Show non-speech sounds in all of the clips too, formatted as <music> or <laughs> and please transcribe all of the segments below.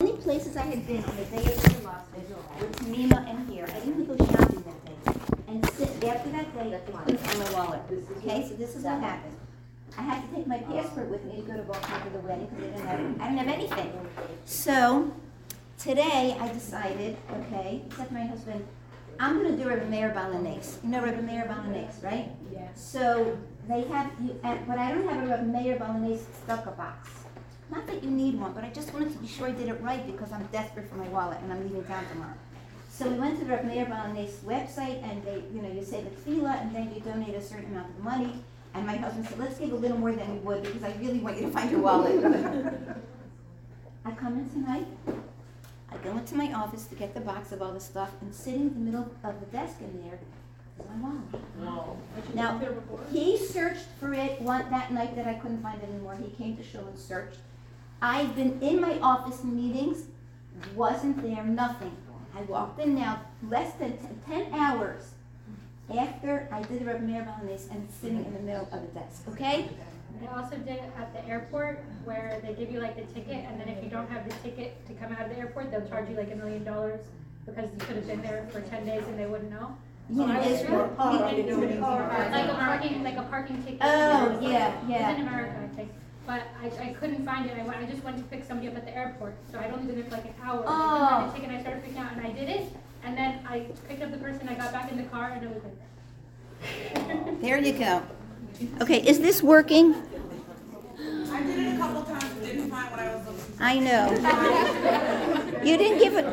only places I had been on the day of the loss was Mima and here. I didn't go shopping that day. And sit, after that day, I put on my wallet. Okay, so this is what happened. I had to take my passport with me to go to Baltimore for the wedding because I didn't have, I didn't have anything. So today I decided, okay, said my husband, I'm gonna do Rebbe Meir Baal HaNes. You know Rebbe Meir Baal HaNes, right? Yeah. So they have you, but I don't have a Rebbe Meir Balanese tzedakah box. Not that you need one, but I just wanted to be sure I did it right because I'm desperate for my wallet and I'm leaving town tomorrow. So we went to the Rebbe Meir Baal HaNes website and they, you know, you say the tefillah and then you donate a certain amount of money. And my husband said, let's give a little more than we would because I really want you to find your wallet. <laughs> I come in tonight. I go into my office to get the box of all the stuff, and sitting in the middle of the desk in there is my wallet. Now, he searched for it one that night that I couldn't find it anymore. He came to show and searched. I've been in my office meetings, wasn't there, nothing. I walked in now less than t- ten hours after I did the Rebbe Meir and sitting in the middle of the desk. Okay? I also did it at the airport where they give you like the ticket and then if you don't have the ticket to come out of the airport, they'll charge you like a million dollars because you could have been there for ten days and they wouldn't know. So I was Israel? really- You- Like a parking, like a parking ticket. Oh, yeah, It's yeah. in America, I think. But I, I couldn't find it. I went, I just went to pick somebody up at the airport. So I'd only been there for like an hour. I couldn't Oh. find the ticket and I started freaking out and I did it. And then I picked up the person, I got back in the car and it was like. There you go. Okay, is this working? I did it a couple times, and didn't find what I was looking for. I know. You didn't give it.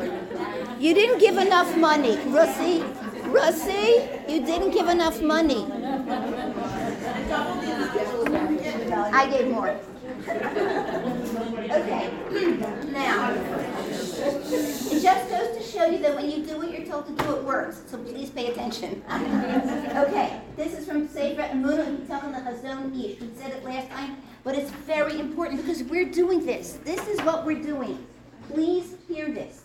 You didn't give enough money, Russie. Russie, you didn't give enough money. I gave more. Okay. Now, it just goes to show you that when you do what you're told to do, it works. So please pay attention. <laughs> okay, this is from Sefer Emunah and Bitachon Chazon Ish. We said it last time, but it's very important because we're doing this. This is what we're doing. Please hear this.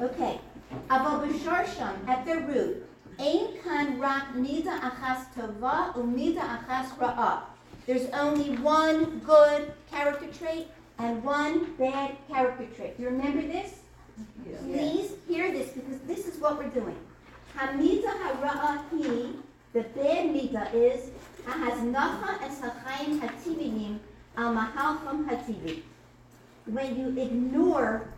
Okay. B'sharsham at the root. Ein kan rak mida achas tova umida achas ra'ah. There's only one good character trait and one bad character trait. You remember this? Please hear this because this is what we're doing. Hamida hara'a hi, the bad mida is ahaznacha es hachayim hativiyim al mahalcham hativi. When you ignore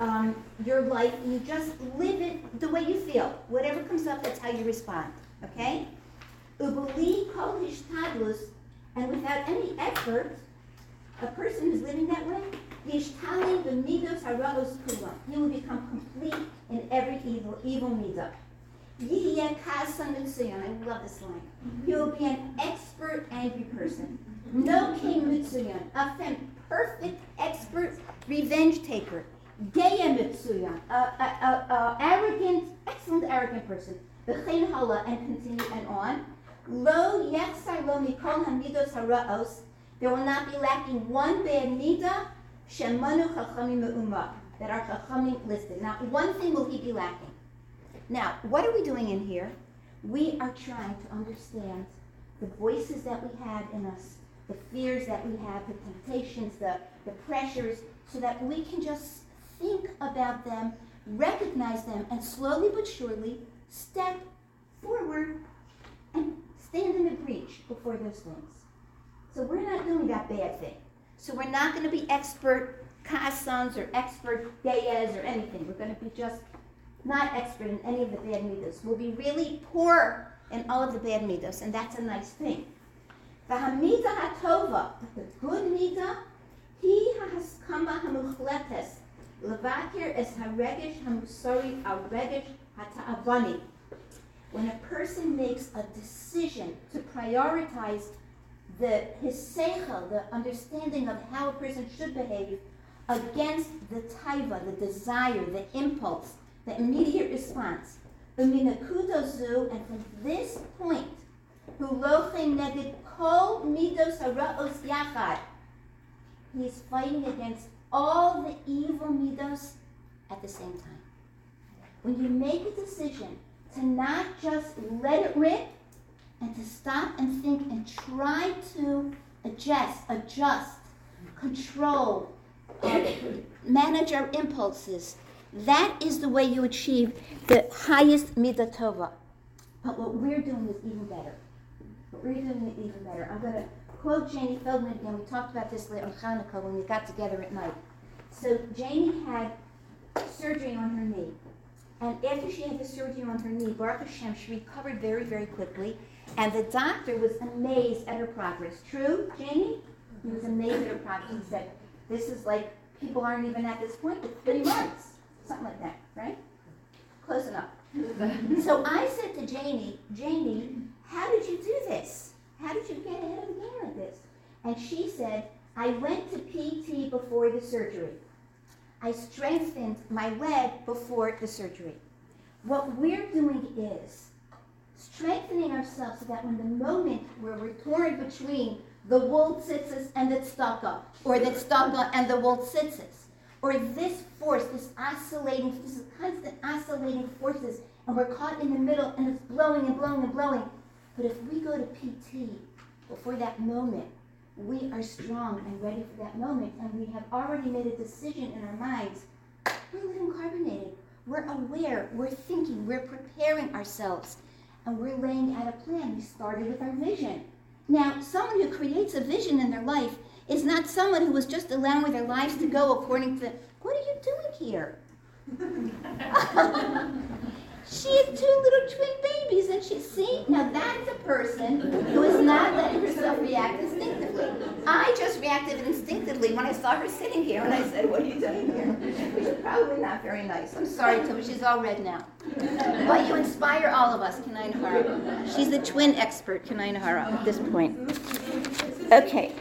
um, your life and you just live it the way you feel, whatever comes up, that's how you respond. Okay? Kol hishtadlus, and without any effort, a person who's living that way, Yishtali b'midos haragos kulam. He will become complete in every evil, evil midah. Yihye kasan mitsuyan. I love this line. He will be an expert angry person. Nokem mitsuyan. A perfect expert revenge taker. Geya mitsuyan. A, arrogant, excellent arrogant person. V'chein hala and continue and on. Lo yechsar lo mikol hamidos haraos. There will not be lacking one bad midah Shemanu Chachamim Me'umah, that are Chachamim listed. Not one thing will he be lacking. Now, what are we doing in here? We are trying to understand the voices that we have in us, the fears that we have, the temptations, the, the pressures, so that we can just think about them, recognize them, and slowly but surely step forward and stand in the breach before those things. So we're not doing that bad thing. So we're not going to be expert Kassans or expert Deyes or anything. We're going to be just not expert in any of the bad midos. We'll be really poor in all of the bad midos, and that's a nice thing. The hamida hatova, the good midah, he has kama hamuchletes, levakir es haregesh hamusari aregesh hata'avani. When a person makes a decision to prioritize the his the understanding of how a person should behave, against the taiva, the desire, the impulse, the immediate response. the Uminakudozu, and from this point, huloche neged kol midos haraos yachad. He is fighting against all the evil midos at the same time. When you make a decision to not just let it rip, and to stop and think and try to adjust, adjust, control, uh, manage our impulses. That is the way you achieve the highest midah tova. But what we're doing is even better. What we're doing is even better. I'm going to quote Janie Feldman again. We talked about this late on Hanukkah when we got together at night. So Janie had surgery on her knee. And after she had the surgery on her knee, Baruch Hashem, she recovered very, very quickly. And the doctor was amazed at her progress. True, Janie? He was amazed at her progress. He said, this is like, people aren't even at this point, but three months. Something like that, right? Close enough. <laughs> so I said to Janie, Janie, how did you do this? How did you get ahead of the game like this? And she said, I went to PT before the surgery. I strengthened my leg before the surgery. What we're doing is strengthening ourselves so that when the moment where we're torn between the wool tzitzis and the tzedakah, or the tzedakah and the wool tzitzis, or this force, this oscillating, this constant oscillating forces, and we're caught in the middle and it's blowing and blowing and blowing. But if we go to PT before that moment, we are strong and ready for that moment, and we have already made a decision in our minds. We're living carbonated. We're aware. We're thinking. We're preparing ourselves, and we're laying out a plan. We started with our vision. Now, someone who creates a vision in their life is not someone who is just allowing their lives to go according to what are you doing here? <laughs> She has two little twin babies, and she see now that's a person who is not letting herself react instinctively. I just reacted instinctively when I saw her sitting here, and I said, "What are you doing here?" Which is probably not very nice. I'm sorry, Toby. She's all red now. But you inspire all of us, Kanai Nahara. She's the twin expert, Kanai Nahara, at this point. Okay.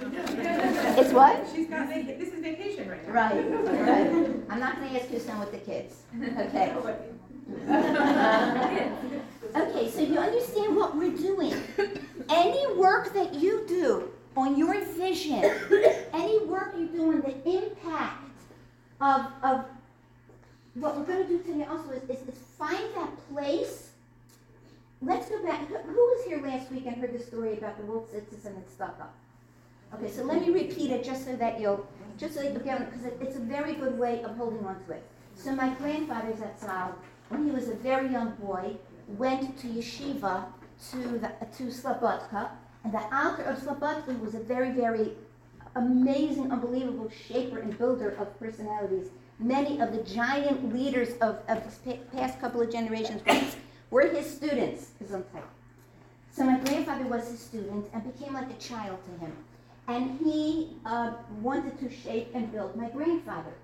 It's what? She's got vaca- this is vacation right now. Right, right. I'm not going to ask you to with the kids. Okay. Okay, so you understand what we're doing. Any work that you do on your vision, any work you do on the impact of, of what we're going to do today also is, is, is find that place. Let's go back. Who who was here last week and heard the story about the world and it's stuck up? Okay, so let me repeat it just so that you'll, just so that you'll get it, because it, it's a very good way of holding on to it. So my grandfather Zatzal, when he was a very young boy, went to yeshiva to the, to Slobodka, and the Alter of Slobodka was a very, very amazing, unbelievable shaper and builder of personalities. Many of the giant leaders of, of pa- past couple of generations were his, students. So my grandfather was his student and became like a child to him. And he uh, wanted to shape and build my grandfather.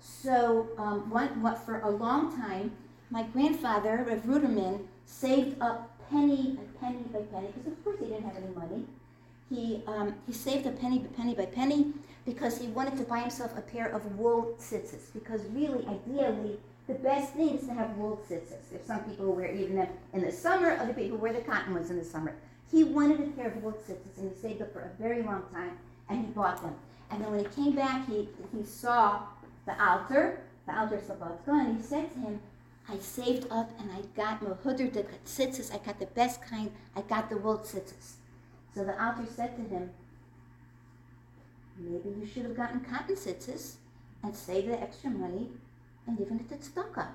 So um, one, for a long time, my grandfather, Rev Ruderman, saved up penny by penny by penny, because of course he didn't have any money. He, um, he saved a penny by penny by penny because he wanted to buy himself a pair of wool tzitzis. Because really, ideally, the best thing is to have wool tzitzis. If some people wear even them in the summer, other people wear the cotton ones in the summer. He wanted a pair of wool tzitzis, and he saved up for a very long time, and he bought them. And then when he came back, he, he saw the Alter, the Alter of Slobodka, and he said to him, I saved up and I got Mahudr the tzitzis, I got the best kind, I got the wool tzitzis. So the Alter said to him, maybe you should have gotten cotton tzitzis and saved the extra money and given it to tzedakah.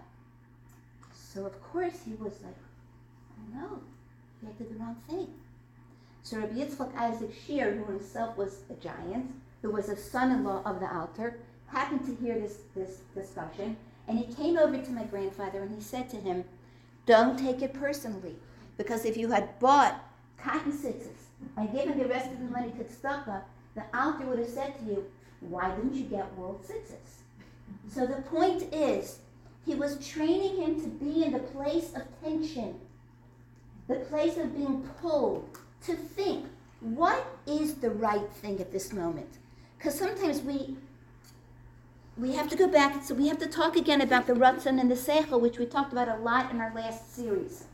So of course he was like, oh no, he did the wrong thing. So Rabbi Yitzchak Isaac Sher, who himself was a giant, who was a son-in-law of the Alter, happened to hear this, this discussion, and he came over to my grandfather and he said to him, don't take it personally, because if you had bought cotton tzitzis and given the rest of the money to tzedakah, the Alter would have said to you, why didn't you get wool tzitzis? So the point is, he was training him to be in the place of tension, the place of being pulled, to think, what is the right thing at this moment? Because sometimes we we have to go back, so we have to talk again about the Ratzon and the Seichel, which we talked about a lot in our last series.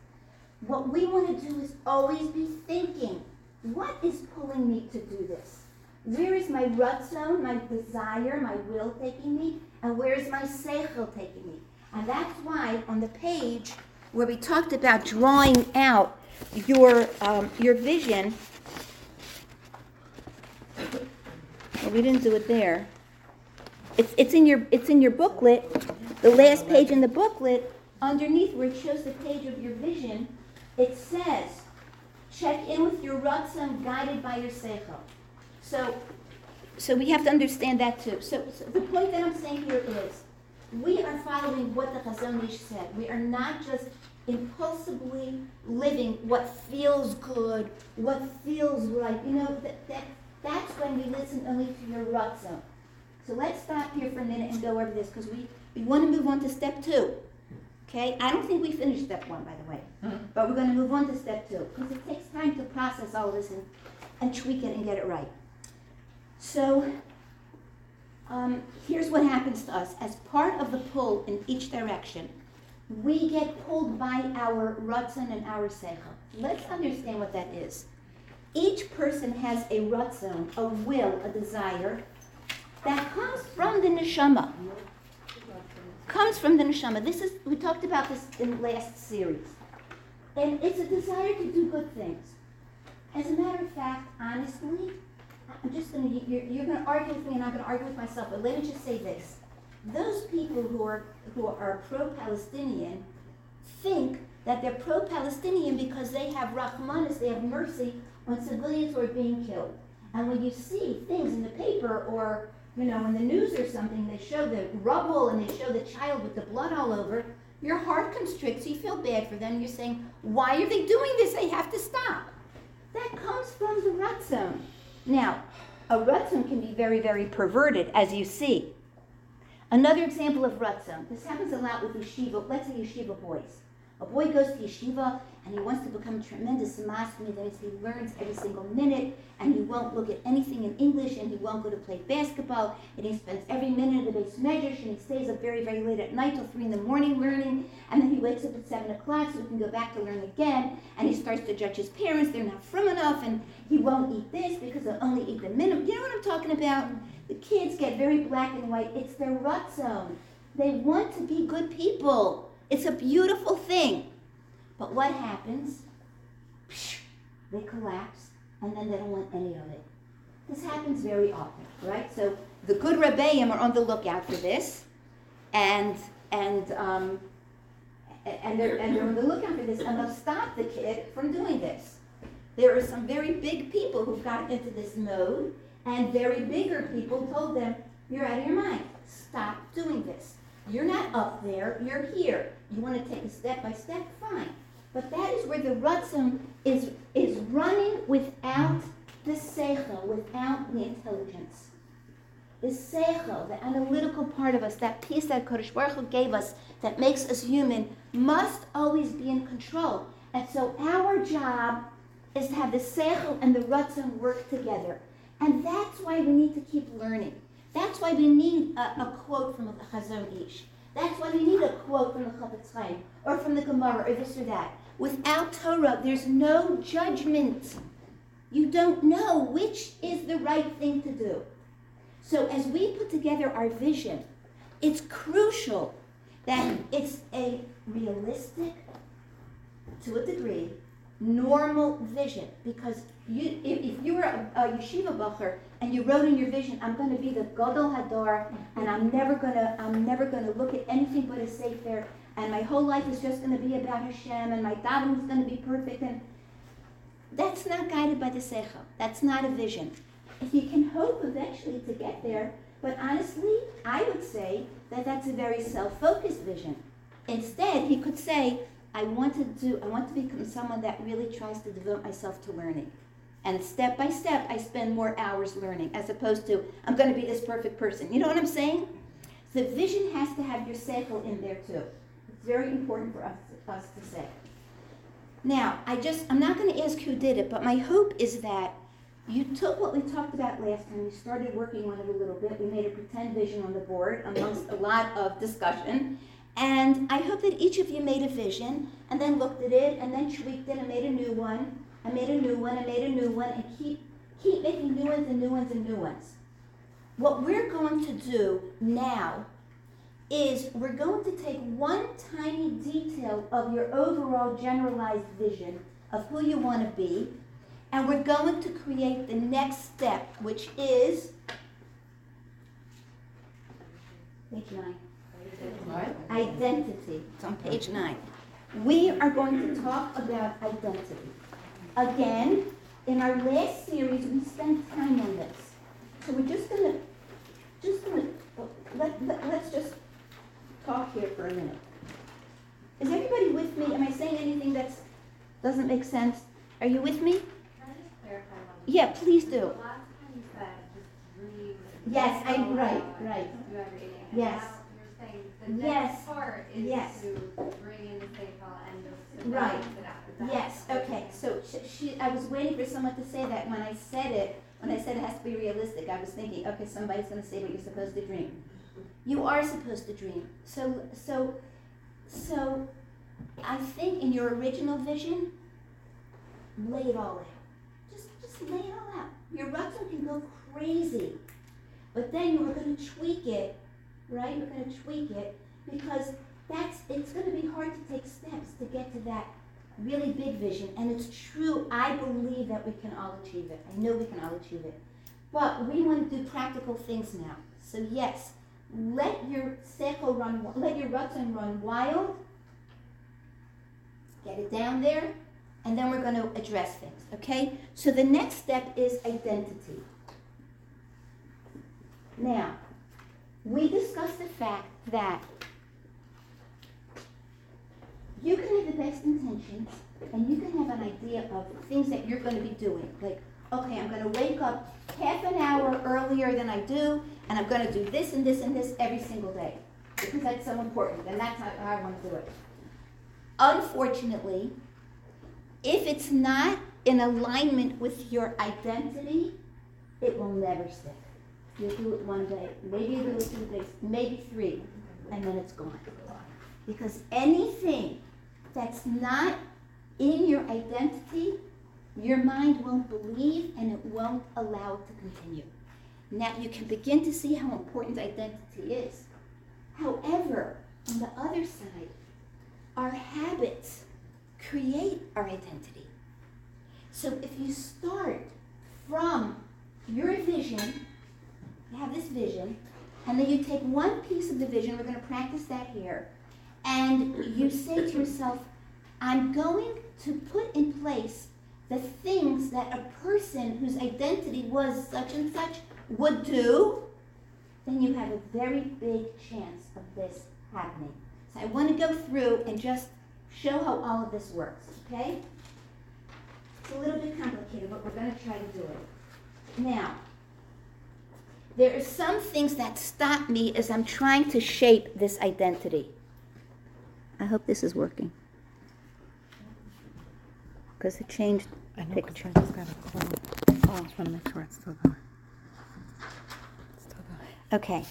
What we want to do is always be thinking, what is pulling me to do this? Where is my Ratzon, my desire, my will taking me? And where is my Seichel taking me? And that's why on the page where we talked about drawing out your, um, your vision, <coughs> well, we didn't do it there. It's, it's in your, it's in your booklet, the last page in the booklet, underneath where it shows the page of your vision, it says, check in with your Ratzon guided by your Seichel. So, so we have to understand that too. So, so the point that I'm saying here is, we are following what the Chazon Ish said. We are not just impulsively living what feels good, what feels right. You know, that, that, that's when we listen only to your Ratzon. So let's stop here for a minute and go over this because we, we want to move on to step two. Okay? I don't think we finished step one, by the way. But we're going to move on to step two because it takes time to process all this and, and tweak it and get it right. So um, here's what happens to us. As part of the pull in each direction, we get pulled by our Ratzon and our Seichel. Let's understand what that is. Each person has a Ratzon, a will, a desire, that comes from the neshama. Comes from the neshama. This is we talked about this in the last series, and it's a desire to do good things. As a matter of fact, honestly, I'm just gonna you're, you're gonna argue with me, and I'm gonna argue with myself. But let me just say this: those people who are who are pro-Palestinian think that they're pro-Palestinian because they have rahmanis, they have mercy on civilians who are being killed. And when you see things in the paper or you know, in the news or something, they show the rubble and they show the child with the blood all over, your heart constricts, you feel bad for them, you're saying, why are they doing this? They have to stop. That comes from the Ratzon. Now, a Ratzon can be very, very perverted, as you see. Another example of Ratzon, this happens a lot with yeshiva, let's say yeshiva boys. A boy goes to yeshiva and he wants to become a tremendous is, he learns every single minute and he won't look at anything in English and he won't go to play basketball and he spends every minute of the beis medrash and he stays up very, very late at night till 3 in the morning learning and then he wakes up at 7 o'clock so he can go back to learn again and he starts to judge his parents. They're not frum enough and he won't eat this because they'll only eat the minimum. You know what I'm talking about? The kids get very black and white. It's their Ratzon. They want to be good people. It's a beautiful thing. But what happens? They collapse, and then they don't want any of it. This happens very often, right? So the good rebbeim are on the lookout for this, and and um, and they're and they're on the lookout for this, and they'll stop the kid from doing this. There are some very big people who've gotten into this mode, and very bigger people told them, "You're out of your mind. Stop doing this. You're not up there. You're here. You want to take a step by step? Fine. But that is where the Ratzon is, is running without the Seichel, without the intelligence. The Seichel, the analytical part of us, that piece that Kodesh Baruch Hu gave us that makes us human, must always be in control. And so our job is to have the Seichel and the Ratzon work together. And that's why we need to keep learning. That's why we need a, a quote from the Chazon Ish. That's why we need a quote from the Chafetz Chaim or from the Gemara or this or that. Without Torah, there's no judgment. You don't know which is the right thing to do. So as we put together our vision, it's crucial that it's a realistic, to a degree, normal vision. Because you, if, if you were a, a yeshiva bacher and you wrote in your vision, I'm going to be the gadol hador, and I'm never going to, I'm never going to look at anything but a sefer, and my whole life is just going to be about Hashem, and my davening is going to be perfect, and that's not guided by the seichel. That's not a vision. If you can hope eventually to get there, but honestly, I would say that that's a very self-focused vision. Instead, he could say, I want to do, I want to become someone that really tries to devote myself to learning. And step by step, I spend more hours learning, as opposed to, I'm going to be this perfect person. You know what I'm saying? The vision has to have your seichel in there too. It's very important for us, us to say. Now, I just, I'm not going to ask who did it, but my hope is that you took what we talked about last time, you started working on it a little bit. We made a pretend vision on the board amongst a lot of discussion. And I hope that each of you made a vision and then looked at it and then tweaked it and made a new one. I made a new one, I made a new one, and keep keep making new ones and new ones and new ones. What we're going to do now is we're going to take one tiny detail of your overall generalized vision of who you want to be, and we're going to create the next step, which is Page nine. Identity. It's on page nine. We are going to talk about identity. Again, in our last series, we spent time on this. So we're just gonna, just gonna, let, let, let's just talk here for a minute. Is everybody with me? Am I saying anything that's, doesn't make sense? Are you with me? Can I just clarify one? Yeah, please do. The last time you said just dream. Yes, I- and right, right. Do everything. And Yes. Now you're saying the Yes. part is Yes. to bring in the and Right. balance it out. Is that- Yes, okay, so she, she, I was waiting for someone to say that, when I said it, when I said it has to be realistic, I was thinking, okay, somebody's gonna say what you're supposed to dream. You are supposed to dream, so, so, so, I think in your original vision, lay it all out. Just, just lay it all out. Your Ratzon can go crazy, but then you are gonna tweak it, right? You're gonna tweak it, because that's, it's gonna be hard to take steps to get to that really big vision, and it's true, I believe that we can all achieve it. I know we can all achieve it. But we want to do practical things now. So yes, let your seichel run, let your ratzon run wild. Get it down there, and then we're going to address things, okay? So the next step is identity. Now, we discussed the fact that you can have the best intentions and you can have an idea of things that you're going to be doing. Like, okay, I'm going to wake up half an hour earlier than I do, and I'm going to do this and this and this every single day because that's so important, and that's how I want to do it. Unfortunately, if it's not in alignment with your identity, it will never stick. You'll do it one day, maybe you'll do it two days, maybe three, and then it's gone. Because anything that's not in your identity, your mind won't believe and it won't allow it to continue. Now you can begin to see how important identity is. However, on the other side, our habits create our identity. So if you start from your vision, you have this vision, and then you take one piece of the vision, we're going to practice that here, and you say to yourself, I'm going to put in place the things that a person whose identity was such and such would do, then you have a very big chance of this happening. So I want to go through and just show how all of this works, okay? It's a little bit complicated, but we're going to try to do it. Now, there are some things that stop me as I'm trying to shape this identity. I hope this is working. Because it changed I know, 'cause picture. I just got a call. Oh, I just want to make sure it's still going. It's Still going. okay.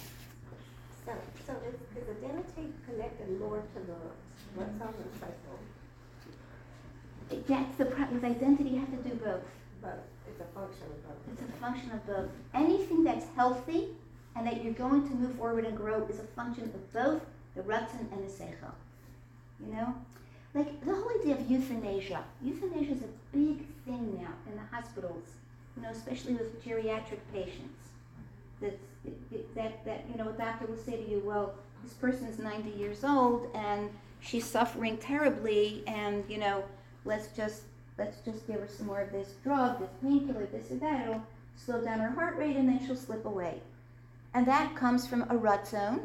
So, so is, is identity connected more to the, what's on the Seichel? That's the problem with identity, you have to do both. But it's a function of both. It's a function of both. Anything that's healthy and that you're going to move forward and grow is a function of both the Ratzon and the Seichel. You know? Like the whole idea of euthanasia. Euthanasia is a big thing now in the hospitals, you know, especially with geriatric patients. That's, that, that, you know, a doctor will say to you, well, this person is 90 years old and she's suffering terribly and, you know, let's just let's just give her some more of this drug, this painkiller, this or that. It'll slow down her heart rate and then she'll slip away. And that comes from a ratzon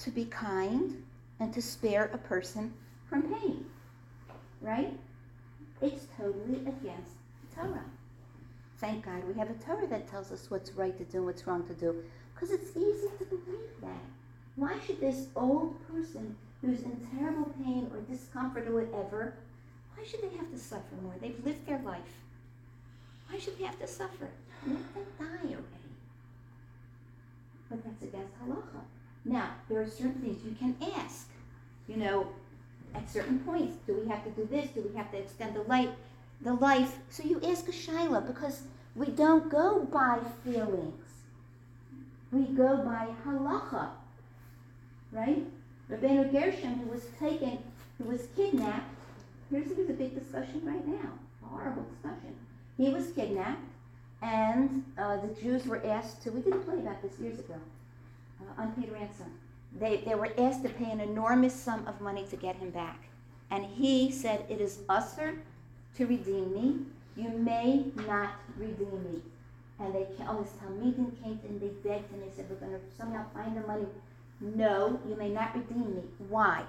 to be kind and to spare a person from pain. Right? It's totally against the Torah. Thank God we have a Torah that tells us what's right to do and what's wrong to do. Because it's easy to believe that. Why should this old person who's in terrible pain or discomfort or whatever why should they have to suffer more? They've lived their life. Why should they have to suffer? Let them die already. But that's against halacha. Now, there are certain things you can ask. You know, at certain points, do we have to do this? Do we have to extend the light, the life? So you ask a shaila because we don't go by feelings. We go by halacha. Right? Rabbeinu Gershon, who was taken, who was kidnapped, Here's here's a big discussion right now, horrible discussion. He was kidnapped, and uh, the Jews were asked to. We did a play about this years ago. uh, unpaid ransom. They, they were asked to pay an enormous sum of money to get him back. And he said, It is assur to redeem me. You may not redeem me. And they oh, this talmidim came and they begged and they said, We're going to somehow find the money. No, you may not redeem me. Why?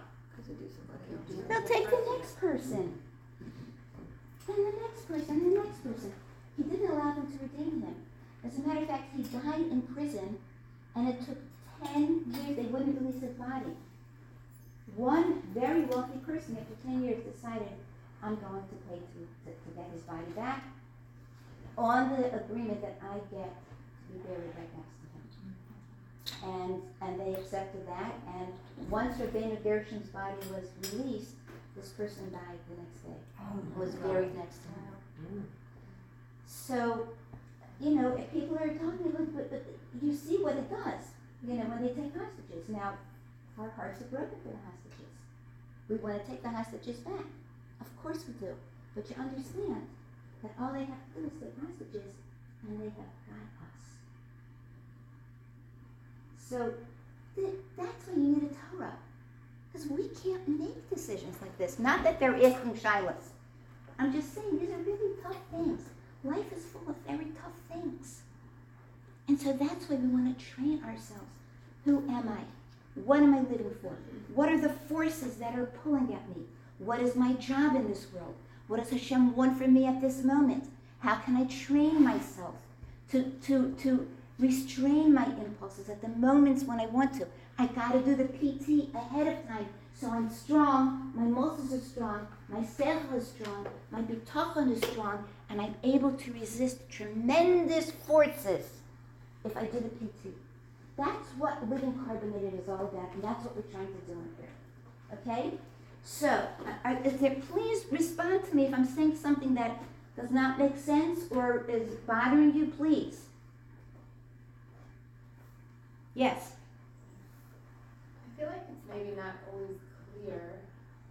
They'll take the next person. And the next person, and the next person. He didn't allow them to redeem him. As a matter of fact, he died in prison, and it took 10 years, they wouldn't release his body. One very wealthy person, after 10 years, decided, I'm going to pay to, to, to get his body back on the agreement that I get to be buried right next him. And, and they accepted that, and once Rabbeinu Gershom's body was released, this person died the next day, was buried next to him. So, you know, if people are talking, but, but, but you see what it does, you know, when they take hostages. Now, our hearts are broken for the hostages. We want to take the hostages back. Of course we do. But you understand that all they have to do is take hostages and they have got us. So th- that's why you need a Torah. Because we can't make decisions like this. Not that they're asking Shilas. I'm just saying these are really tough things. Life is full of very tough things. And so that's why we want to train ourselves. Who am I? What am I living for? What are the forces that are pulling at me? What is my job in this world? What does Hashem want from me at this moment? How can I train myself to, to, to restrain my impulses at the moments when I want to? I got to do the PT ahead of time so I'm strong, my muscles are strong, my seichel is strong, my bitachon is strong, and I'm able to resist tremendous forces if I do the PT. That's what living carbonated is all about, and that's what we're trying to do in here. Okay? So, there, please respond to me if I'm saying something that does not make sense or is bothering you, please. Yes. I feel like it's maybe not always clear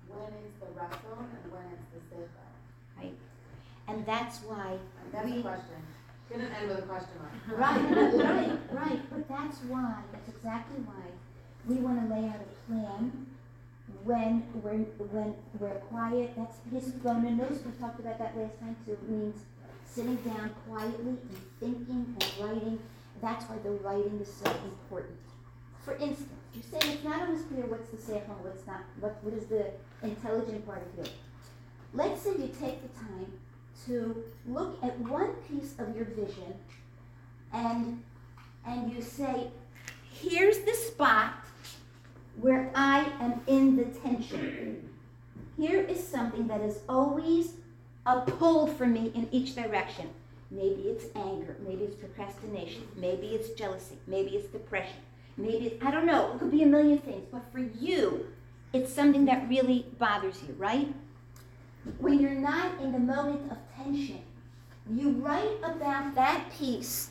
when it's the wrestle and when it's the seifa. And that's why That's We- a question. Didn't end with a question mark. <laughs> Right, right, right. But that's why, that's exactly why we want to lay out a plan when we're, when we're quiet. That's his phone. Notice we talked about that last time too. It means sitting down quietly and thinking and writing. That's why the writing is so important. For instance, you say it's not always clear what's the seichel, what's not, what, what is the intelligent part of you. Let's say you take the time to look at one piece of your vision and and you say, here's the spot where I am in the tension. Here is something that is always a pull for me in each direction. Maybe it's anger, maybe it's procrastination, maybe it's jealousy, maybe it's depression, maybe it's, I don't know, it could be a million things, but for you, it's something that really bothers you, right? When you're not in the moment of tension, you write about that piece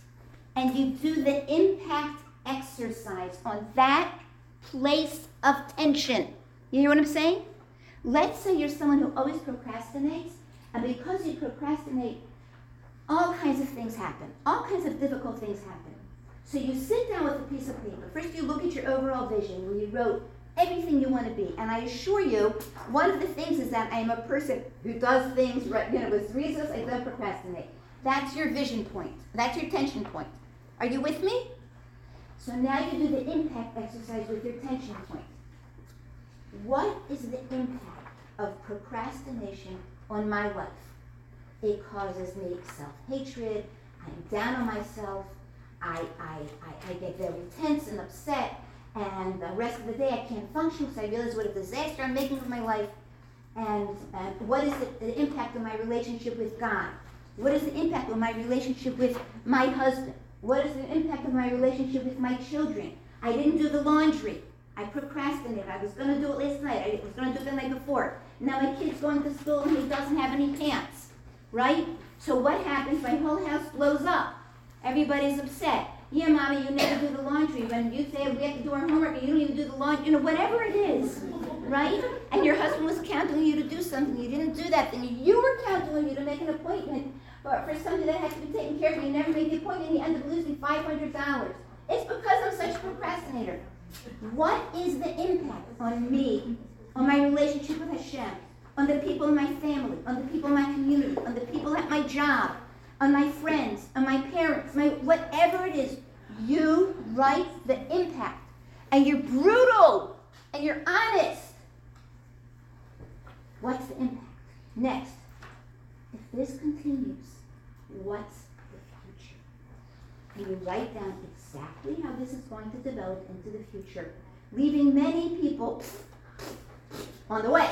and you do the impact exercise on that place of tension. You hear what I'm saying? Let's say you're someone who always procrastinates, and because you procrastinate, all kinds of things happen. All kinds of difficult things happen. So you sit down with a piece of paper. First, you look at your overall vision where you wrote everything you want to be. And I assure you, one of the things is that I am a person who does things right, you know, with reasons I don't procrastinate. That's your vision point. That's your tension point. Are you with me? So now you do the impact exercise with your tension point. What is the impact of procrastination on my life? It causes me self-hatred. I'm down on myself. I, I, I, I get very tense and upset. And the rest of the day I can't function because I realize what a disaster I'm making of my life. And uh, what is the, the impact on my relationship with God? What is the impact on my relationship with my husband? What is the impact of my relationship with my children? I didn't do the laundry. I procrastinated. I was going to do it last night. I was going to do it the night before. Now my kid's going to school and he doesn't have any pants. Right? So what happens? My whole house blows up. Everybody's upset. Yeah, mommy, you never do the laundry. When you say we have to do our homework and you don't even do the laundry, you know, whatever it is, right? And your husband was counting on you to do something. You didn't do that thing. You were counting on you to make an appointment but for something that had to be taken care of. You never made the appointment. You ended up losing $500. It's because I'm such a procrastinator. What is the impact on me, on my relationship with Hashem, on the people in my family, on the people in my community, on the people at my job, on my friends, on my parents, my whatever it is, you write the impact. And you're brutal and you're honest. What's the impact? Next, if this continues, what's the future? And you write down exactly how this is going to develop into the future, leaving many people on the way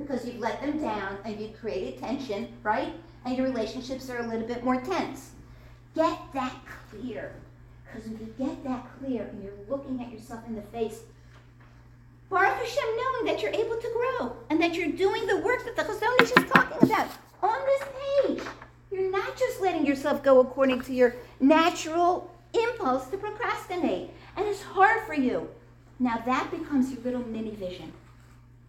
because you've let them down and you've created tension, right? And your relationships are a little bit more tense. Get that clear. Because when you get that clear and you're looking at yourself in the face, Baruch Hashem, knowing that you're able to grow and that you're doing the work that the Chazon is just talking about on this page. You're not just letting yourself go according to your natural impulse to procrastinate. And it's hard for you. Now that becomes your little mini vision.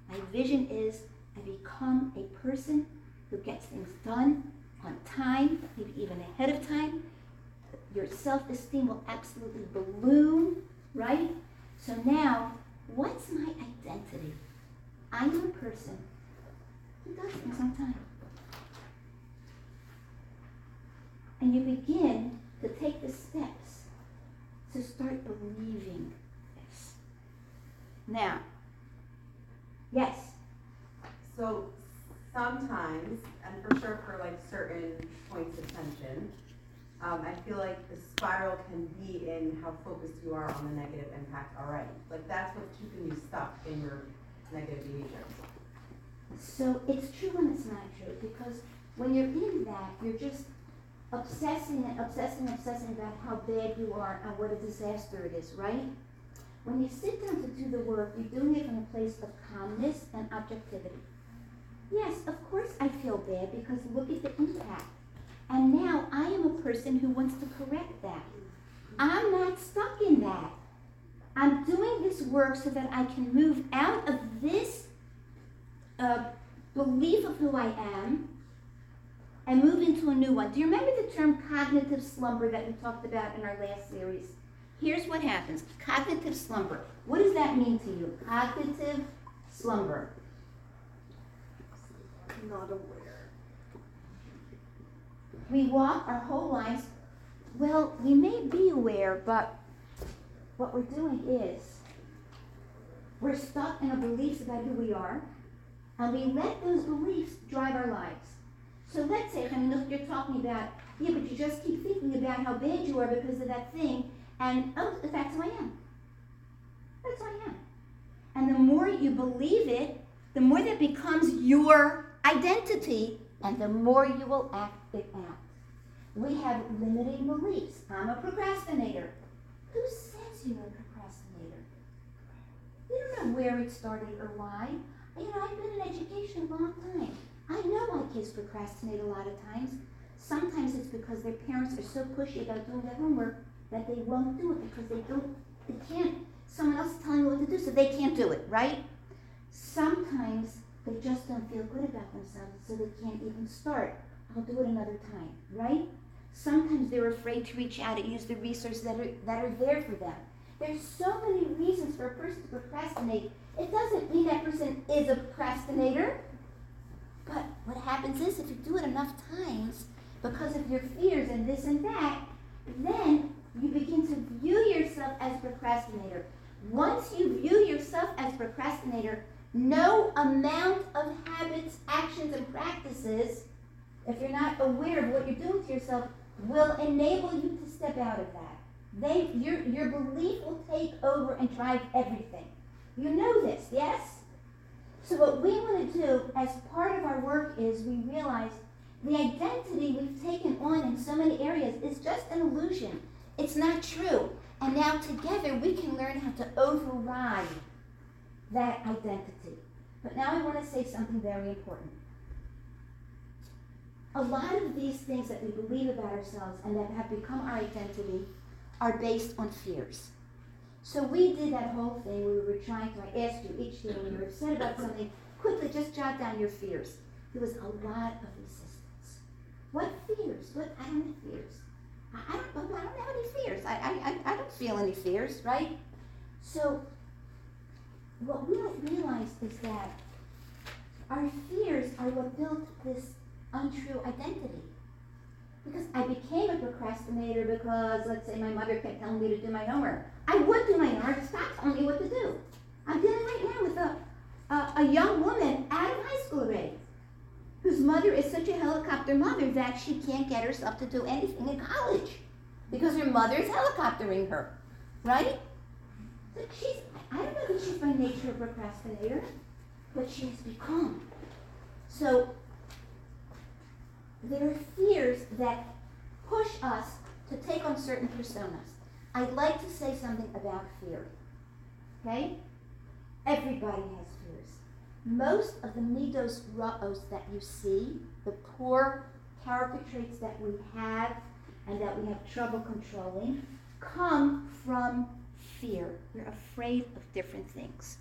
My vision is I become a person who gets things done on time, maybe even ahead of time. Your self esteem will absolutely balloon, right? So now, what's my identity? I'm a person who does things on time. And you begin to take the steps to start believing this. Now, yes, So sometimes, and for sure for like certain points of tension, um, I feel like the spiral can be in how focused you are on the negative impact already. Like that's what's keeping you stuck in your negative behavior. So it's true and it's not true because when you're in that, you're just obsessing and obsessing and obsessing about how bad you are and what a disaster it is, right? When you sit down to do the work, you're doing it from a place of calmness and objectivity. Yes, of course I feel bad because look at the impact. And now I am a person who wants to correct that. I'm not stuck in that. I'm doing this work so that I can move out of this uh, belief of who I am and move into a new one. Do you remember the term cognitive slumber that we talked about in our last series? Here's what happens cognitive slumber. What does that mean to you? Cognitive slumber. Not aware. We walk our whole lives. Well, we may be aware, but what we're doing is we're stuck in our beliefs about who we are, and we let those beliefs drive our lives. So let's say, I mean, you're talking about, yeah, but you just keep thinking about how bad you are because of that thing, and oh, that's who I am. That's who I am. And the more you believe it, the more that becomes your identity, and the more you will act it out. We have limiting beliefs. I'm a procrastinator. Who says you're a procrastinator? You don't know where it started or why. You know, I've been in education a long time. I know my kids procrastinate a lot of times. Sometimes it's because their parents are so pushy about doing their homework that they won't do it because they don't, they can't. Someone else is telling them what to do, so they can't do it, right? Sometimes they just don't feel good about themselves, so they can't even start. I'll do it another time, right? Sometimes they're afraid to reach out and use the resources that are, that are there for them. There's so many reasons for a person to procrastinate. It doesn't mean that person is a procrastinator. But what happens is if you do it enough times, because of your fears and this and that, then you begin to view yourself as a procrastinator. Once you view yourself as a procrastinator, no amount of habits, actions, and practices, if you're not aware of what you're doing to yourself, will enable you to step out of that. They, your, your belief will take over and drive everything. You know this, yes? So what we want to do as part of our work is we realize the identity we've taken on in so many areas is just an illusion. It's not true. And now together we can learn how to override that identity. But now I want to say something very important. A lot of these things that we believe about ourselves and that have become our identity are based on fears. So we did that whole thing. We were trying to, I asked you each day when you were upset about something, quickly just jot down your fears. There was a lot of resistance. What fears? What kind of fears? I, I don't, I don't have any fears. I, I, I, I don't feel any fears, right? So, what we don't realize is that our fears are what built this untrue identity. Because I became a procrastinator because, let's say, my mother kept telling me to do my homework. I would do my homework, stop telling me what to do. I'm dealing right now with a, a, a young woman out of high school already, whose mother is such a helicopter mother that she can't get herself to do anything in college because her mother is helicoptering her, right? So she's, I don't know that she's by nature a procrastinator, but she has become. So there are fears that push us to take on certain personas. I'd like to say something about fear. Okay? Everybody has fears. Most of the midos ra'os that you see, the poor character traits that we have and that we have trouble controlling, come from fear. We're afraid of different things.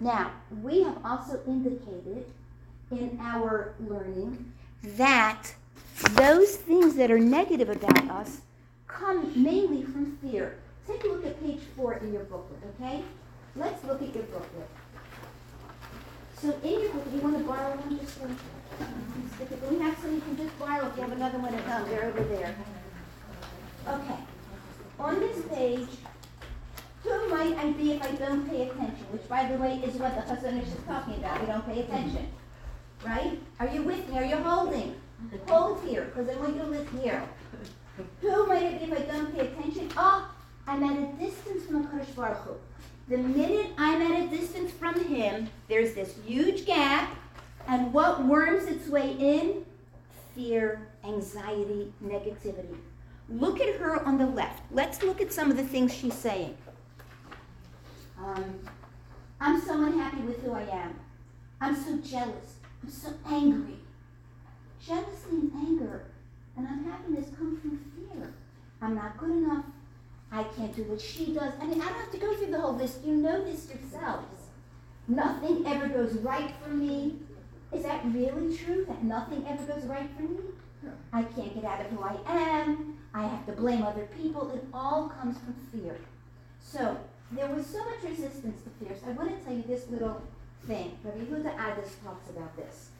Now, we have also indicated in our learning that those things that are negative about us come mainly from fear. Take a look at page four in your booklet, okay? Let's look at your booklet. So in your booklet, you want to borrow one just for, we have some you can just borrow if you have another one at home, they're over there. Okay, on this page, who might I be if I don't pay attention? Which, by the way, is what the Chazon Ish is talking about, we don't pay attention. Right? Are you with me? Are you holding? Hold here, because I want you to live here. Who might I be if I don't pay attention? Oh, I'm at a distance from HaKadosh Baruch Hu. The minute I'm at a distance from him, there's this huge gap, and what worms its way in? Fear, anxiety, negativity. Look at her on the left. Let's look at some of the things she's saying. Um, I'm so unhappy with who I am. I'm so jealous. I'm so angry. Jealousy and anger and unhappiness come from fear. I'm not good enough. I can't do what she does. I mean, I don't have to go through the whole list. You know this yourselves. Nothing ever goes right for me. Is that really true? That nothing ever goes right for me? I can't get out of who I am. I have to blame other people. It all comes from fear. So, there was so much resistance to fear. I want to tell you this little thing. Rabbi Yehuda Adas talks about this.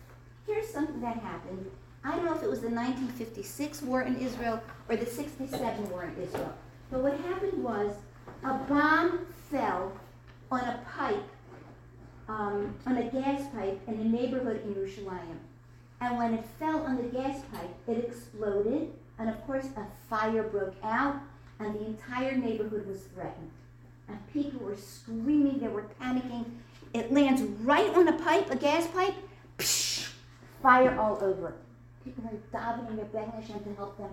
Here's something that happened. I don't know if it was the 1956 war in Israel or the 67 war in Israel. But what happened was a bomb fell on a pipe, um, on a gas pipe in a neighborhood in Yerushalayim. And when it fell on the gas pipe, it exploded, and of course, a fire broke out, and the entire neighborhood was threatened. And people were screaming, they were panicking. It lands right on a pipe, a gas pipe, psh, fire all over. People are davening, they're begging Hashem to help them.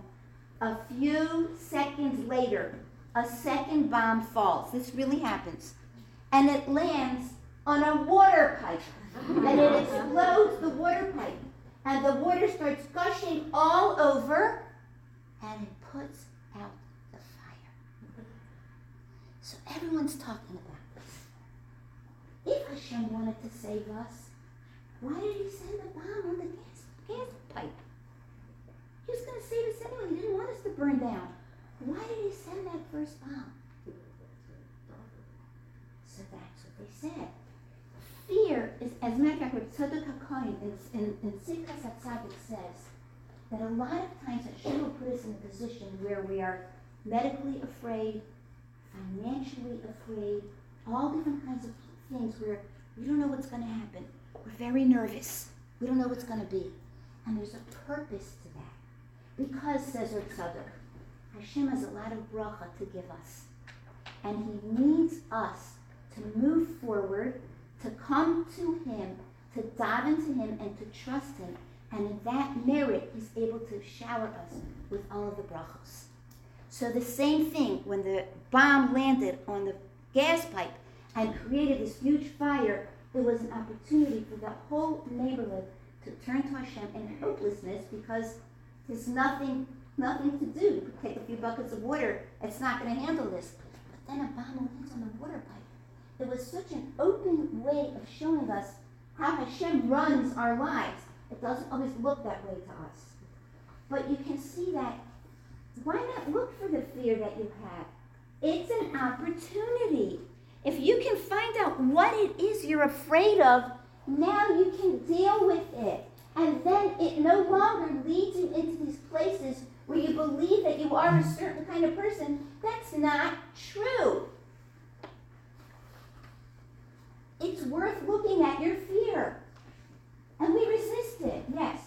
A few seconds later, a second bomb falls. This really happens. And it lands on a water pipe. And it explodes the water pipe. And the water starts gushing all over. And it puts out the fire. So everyone's talking about this. If Hashem wanted to save us, why did he send the bomb on the gas, gas pipe? He was going to save us anyway. He didn't want us to burn down. Why did he send that first bomb? So that's what they said. Fear is, as a matter of fact, in, in, in HaTzadik says, that a lot of times Hashem will put us in a position where we are medically afraid, financially afraid, all different kinds of things where we don't know what's going to happen. We're very nervous. We don't know what's going to be. And there's a purpose to that. Because, says Rav Tzadok, Hashem has a lot of bracha to give us. And He needs us to move forward, to come to Him, to dive into Him, and to trust Him. And in that merit, He's able to shower us with all of the brachos. So the same thing, when the bomb landed on the gas pipe and created this huge fire, it was an opportunity for the whole neighborhood to turn to Hashem in hopelessness because there's nothing, nothing to do. You take a few buckets of water, it's not going to handle this. But then a bomb lands on the water pipe. It was such an open way of showing us how Hashem runs our lives. It doesn't always look that way to us. But you can see that Why not look for the fear that you have? It's an opportunity. If you can find out what it is you're afraid of, now you can deal with it. And then it no longer leads you into these places where you believe that you are a certain kind of person. That's not true. It's worth looking at your fear. And we resist it, yes.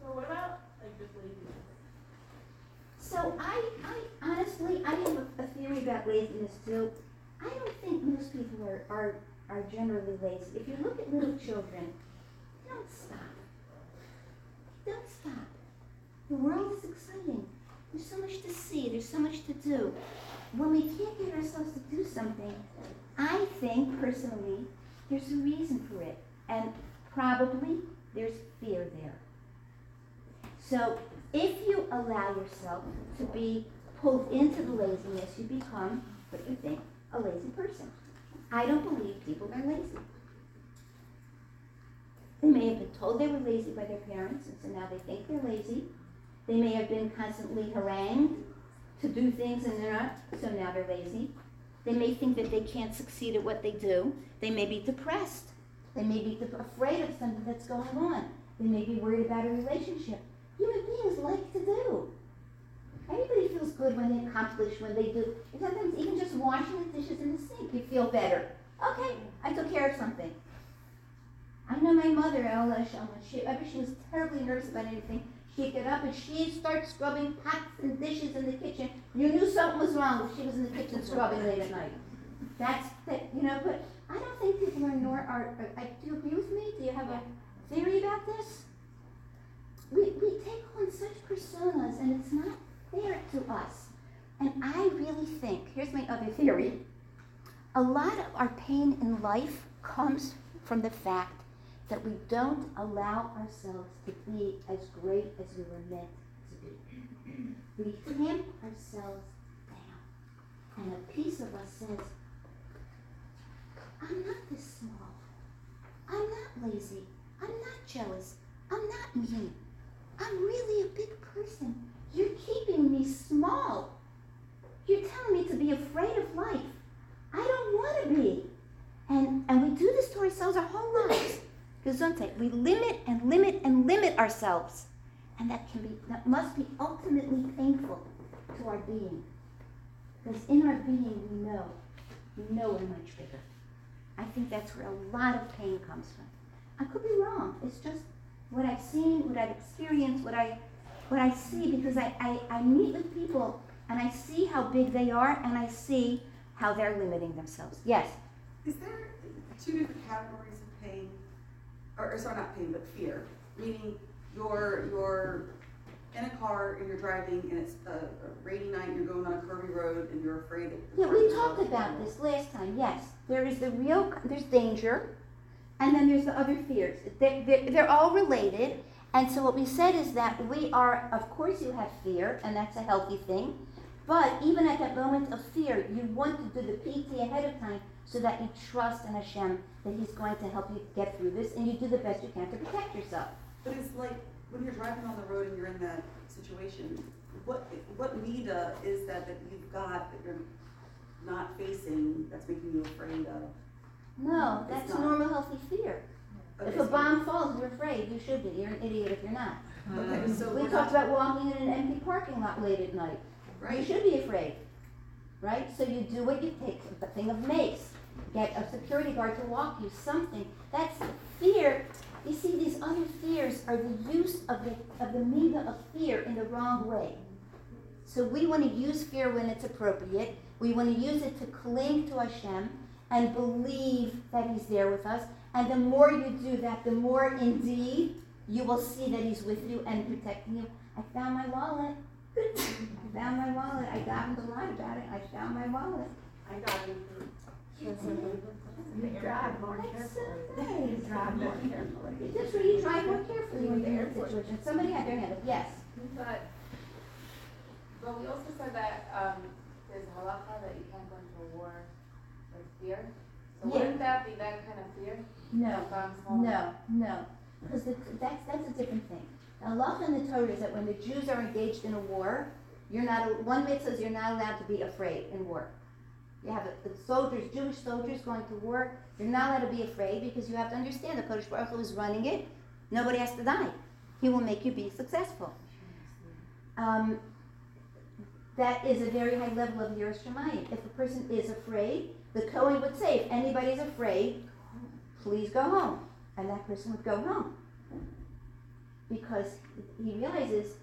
So what about like just laziness? So I, I honestly, I have a, theory about laziness too. I don't think most people are, are, are generally lazy. If you look at little children, they don't stop. They don't stop. The world is exciting. There's so much to see. There's so much to do. When we can't get ourselves to do something, I think personally, there's a reason for it. And probably there's fear there. So if you allow yourself to be pulled into the laziness, you become what you think a lazy person. I don't believe people are lazy. They may have been told they were lazy by their parents, and so now they think they're lazy. They may have been constantly harangued to do things and they're not, so now they're lazy. They may think that they can't succeed at what they do. They may be depressed. They may be de- afraid of something that's going on. They may be worried about a relationship. Human beings like to do. Everybody feels good when they accomplish, when they do. And sometimes even just washing the dishes in the sink, you feel better. Okay, I took care of something. I know my mother, Ella Shelman, she, ever she was terribly nervous about anything, she'd get up and she'd start scrubbing pots and dishes in the kitchen. You knew something was wrong if she was in the kitchen scrubbing late at night. That's, that, you know, but I don't think people are nor, are, are, I- do you agree with me? Do you have a theory about this? We, we take on such personas and it's not fair to us. And I really think, here's my other theory. A lot of our pain in life comes from the fact that we don't allow ourselves to be as great as we were meant to be. We tamp ourselves down. And a piece of us says, I'm not this small. I'm not lazy. I'm not jealous. I'm not mean. I'm really a big person. You're keeping me small. You're telling me to be afraid of life. I don't want to be. And, and we do this to ourselves our whole lives. Gesundheit. We limit and limit and limit ourselves. And that can be, that must be ultimately painful to our being. Because in our being, we know, we know we're much bigger. I think that's where a lot of pain comes from. I could be wrong. It's just what I've seen, what I've experienced, what I, what I see, because I, I, I meet with people and I see how big they are and I see how they're limiting themselves. Yes? Is there two different categories of pain? Or, or sorry, not pain, but fear? Meaning you're, you're in a car and you're driving and it's a, a rainy night and you're going on a curvy road and you're afraid that. Yeah, we talked about this last time, yes. There is the real, there's danger, and then there's the other fears. They're, they're, all related, and so what we said is that we are, of course you have fear, and that's a healthy thing, but even at that moment of fear, you want to do the PT ahead of time so that you trust in Hashem that He's going to help you get through this, and you do the best you can to protect yourself. But it's like, when you're driving on the road and you're in that situation, what, what mida uh, is that that you've got that you're not facing that's making you afraid of? No, It's that's not. normal healthy fear. Okay, If a so- bomb falls, you're afraid, you should be, you're an idiot if you're not. Uh, okay, so We we're talked not, about walking in an empty parking lot late at night. You right? should be afraid, right? So you do what you take, the thing of mace, get a security guard to walk you, something. That's fear. You see, these other fears are the use of the, of the midah of fear in the wrong way. So we want to use fear when it's appropriate. We want to use it to cling to Hashem and believe that He's there with us. And the more you do that, the more indeed you will see that He's with you and protecting you. I found my wallet. I found my wallet. I got him to lie about it. I found my wallet. I got it. You drive more carefully. nice. Drive more carefully. That's where you drive more carefully when you're in a situation. Somebody had their hand up. Yes. But, but we also said that, um, there's halacha that you can't go into a war fear. So Yeah. wouldn't that be that kind of fear? No. That bombs falling? No, no, because that's, that's a different thing. The law in the Torah is that when the Jews are engaged in a war, You're not, one mitzvah says you're not allowed to be afraid in war. You have a, soldiers, Jewish soldiers going to war, you're not allowed to be afraid because you have to understand the Kodesh Baruch Hu is running it. Nobody has to die. He will make you be successful. Um, that is a very high level of Yiras Shamayim. If a person is afraid, the Kohen would say, if anybody's afraid, please go home. And that person would go home. Because he realizes,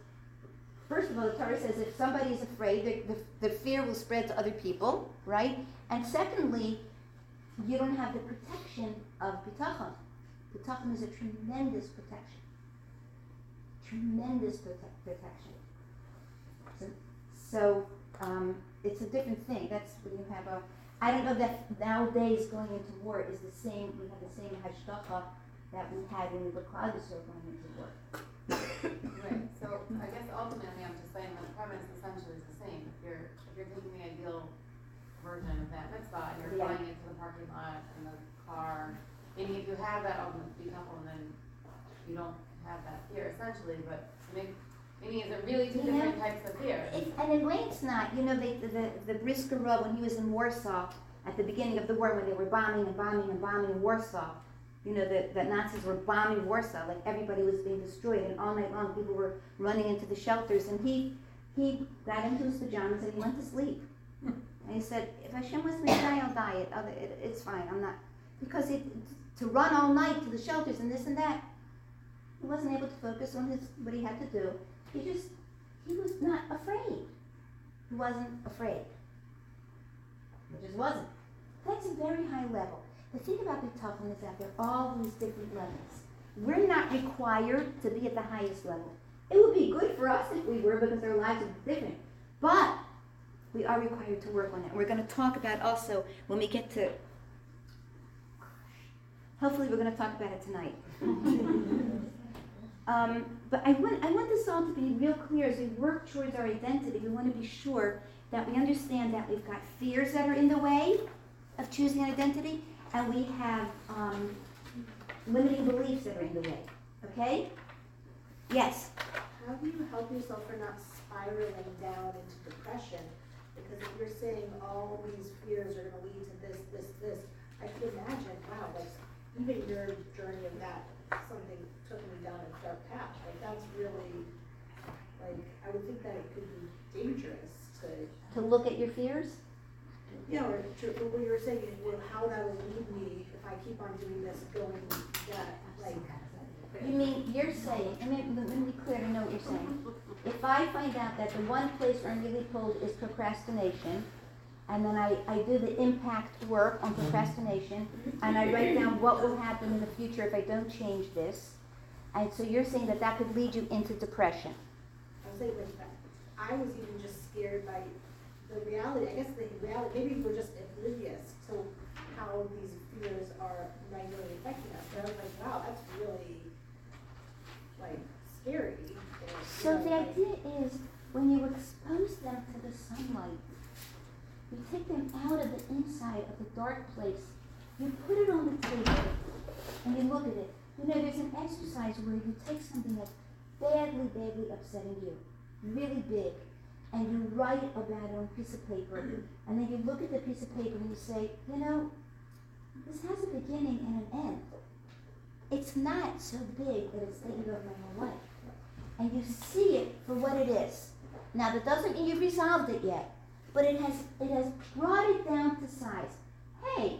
first of all, the Torah says if somebody is afraid, the, the, the fear will spread to other people, right? And secondly, you don't have the protection of bitachon. Bitachon is a tremendous protection. Tremendous prote- protection. So, so um, it's a different thing. That's when you have a. I don't know that nowadays going into war is the same. We have the same hashgacha that we had when we were Klal Yisrael going into war. Right, so I guess ultimately, I'm just saying that the premise essentially is the same. If you're, if you're taking the ideal version of that mitzvah, and you're Yeah. going into the parking lot in the car, maybe if you have that on the decouple, then you don't have that here essentially, but maybe it's a really two You know, different types of fear. And in Wayne's not, you know, they, the, the, the Brisker Rav, when he was in Warsaw, at the beginning of the war, when they were bombing and bombing and bombing Warsaw, you know, the, the Nazis were bombing Warsaw, like everybody was being destroyed, and all night long people were running into the shelters, and he, he got into his pajamas and he went to sleep. <laughs> And he said, if Hashem wants me die, I'll die. It, other, it, it's fine, I'm not, because it, to run all night to the shelters and this and that, he wasn't able to focus on his, what he had to do. He just, he was not afraid. He wasn't afraid. He just wasn't. That's a very high level. The thing about Bitachon is that there are all these different levels. We're not required to be at the highest level. It would be good for us if we were because our lives are different. But we are required to work on it. We're going to talk about also when we get to. Hopefully, we're going to talk about it tonight. <laughs> um, but I want, I want this all to be real clear as we work towards our identity. We want to be sure that we understand that we've got fears that are in the way of choosing an identity, and we have um, limiting beliefs that are in the way. Okay? Yes. How do you help yourself from not spiraling down into depression? Because if you're saying all these fears are gonna lead to this, this, this, I can imagine, wow, like, even your journey of that, something took me down a dark path, like, that's really, like, I would think that it could be dangerous to, To look at your fears? you know, or to, but what you were saying, is, well, how that will lead me if I keep on doing this, going that, like, You mean, you're saying, let let me be clear to know what you're saying. If I find out that the one place where I'm really pulled is procrastination, and then I, I do the impact work on procrastination, and I write down what will happen in the future if I don't change this, and so you're saying that that could lead you into depression. I was saying like that, I was even just scared by the reality, I guess the reality, maybe we're just oblivious to how these fears are negatively affecting us, but I was like, wow, that's really, like, scary. So know, the like- idea is, when you expose them to the sunlight, you take them out of the inside of the dark place, you put it on the table, and you look at it. You know, there's an exercise where you take something that's badly, badly upsetting you, really big, and you write about it on a piece of paper, <clears throat> and then you look at the piece of paper and you say, you know, this has a beginning and an end. It's not so big that it's taking over my whole life and you see it for what it is. Now that doesn't mean you've resolved it yet, but it has it has brought it down to size. Hey,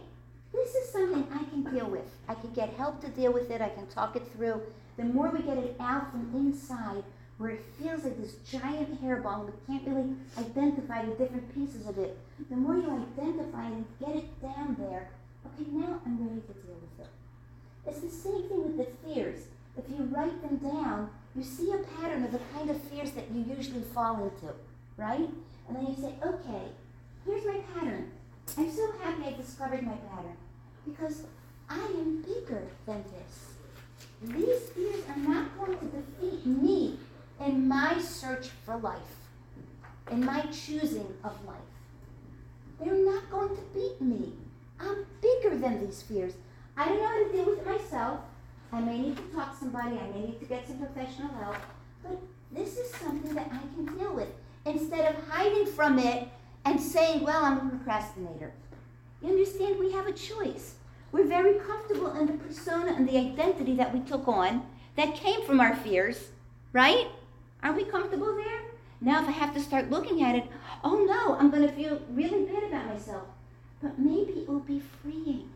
this is something I can deal with. I can get help to deal with it. I can talk it through. The more we get it out from inside, where it feels like this giant hairball, we can't really identify the different pieces of it. The more you identify and get it down there, okay, now I'm ready to deal with it. It's the same thing with the fears. If you write them down, you see a pattern of the kind of fears that you usually fall into, right? And then you say, okay, here's my pattern. I'm so happy I discovered my pattern because I am bigger than this. These fears are not going to defeat me in my search for life, in my choosing of life. They're not going to beat me. I'm bigger than these fears. I don't know how to deal with it myself. I may need to talk to somebody, I may need to get some professional help, but this is something that I can deal with. Instead of hiding from it and saying, well, I'm a procrastinator. You understand? We have a choice. We're very comfortable in the persona and the identity that we took on that came from our fears, right? Aren't we comfortable there? Now, if I have to start looking at it, oh no, I'm going to feel really bad about myself. But maybe it will be freeing.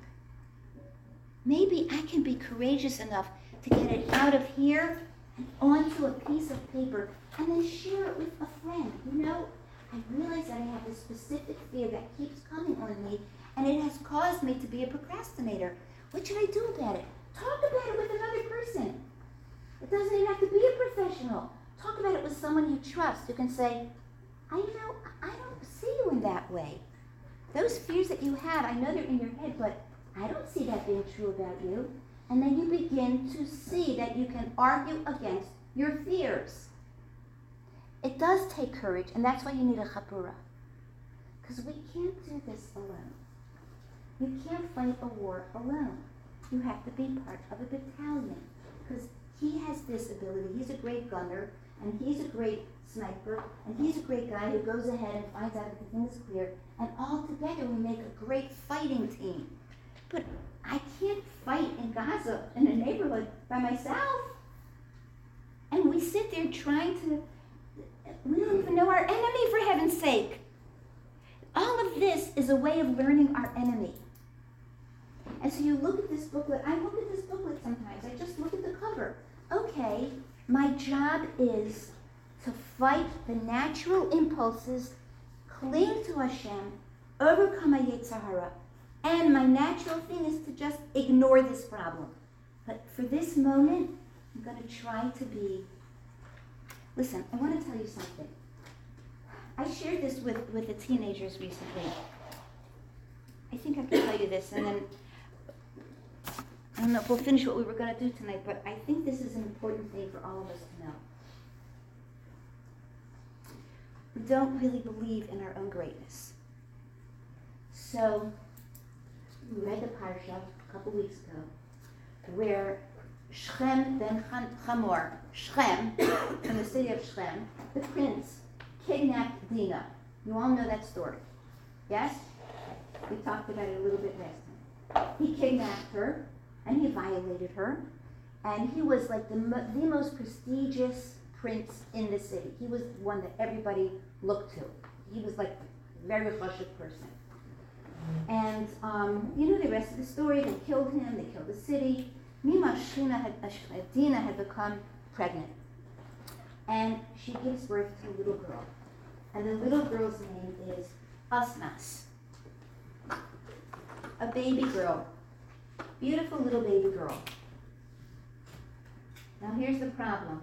Maybe I can be courageous enough to get it out of here and onto a piece of paper and then share it with a friend. You know, I realize that I have this specific fear that keeps coming on me and it has caused me to be a procrastinator. What should I do about it? Talk about it with another person. It doesn't even have to be a professional. Talk about it with someone you trust who can say, I know, I don't see you in that way. Those fears that you have, I know they're in your head, but I don't see that being true about you. And then you begin to see that you can argue against your fears. It does take courage, and that's why you need a chabura. Because we can't do this alone. You can't fight a war alone. You have to be part of a battalion. Because he has this ability. He's a great gunner, and he's a great sniper, and he's a great guy who goes ahead and finds out if the thing is clear. And all together we make a great fighting team. But I can't fight in Gaza in a neighborhood by myself. And we sit there trying to, we don't even know our enemy for heaven's sake. All of this is a way of learning our enemy. And so you look at this booklet, I look at this booklet sometimes, I just look at the cover. Okay, my job is to fight the natural impulses, cling to Hashem, overcome my Yetzer Hara, and my natural thing is to just ignore this problem. But for this moment, I'm going to try to be. Listen, I want to tell you something. I shared this with, with the teenagers recently. I think I can tell you this, and then I don't know if we'll finish what we were going to do tonight, but I think this is an important thing for all of us to know. We don't really believe in our own greatness. So, we read the parsha a couple weeks ago, where Shechem ben Hamor, Shechem, <coughs> from the city of Shechem, the prince, kidnapped Dinah. You all know that story. Yes? We talked about it a little bit last time. He kidnapped her and he violated her. And he was like the, the most prestigious prince in the city. He was the one that everybody looked to. He was like a very chashuv person. And um, you know the rest of the story. They killed him. They killed the city. Meanwhile, Shina had, uh, Dina had become pregnant, and she gives birth to a little girl. And the little girl's name is Asmas, a baby girl, beautiful little baby girl. Now here's the problem.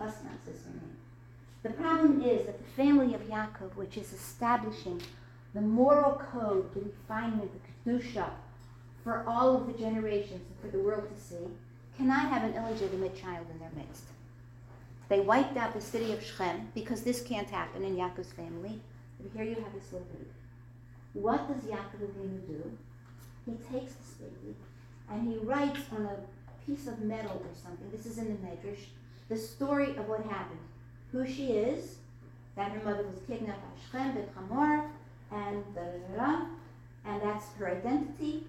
Asmas is her name. The problem is that the family of Yaakov, which is establishing the moral code, the refinement, the kedusha for all of the generations and for the world to see, cannot have an illegitimate child in their midst. They wiped out the city of Shechem because this can't happen in Yaakov's family. But here you have this little baby. What does Yaakov Avinu do? He takes this baby and he writes on a piece of metal or something. This is in the Medrash. The story of what happened. Who she is, that her mother was kidnapped by Shechem, ben Hamor, and da, and that's her identity.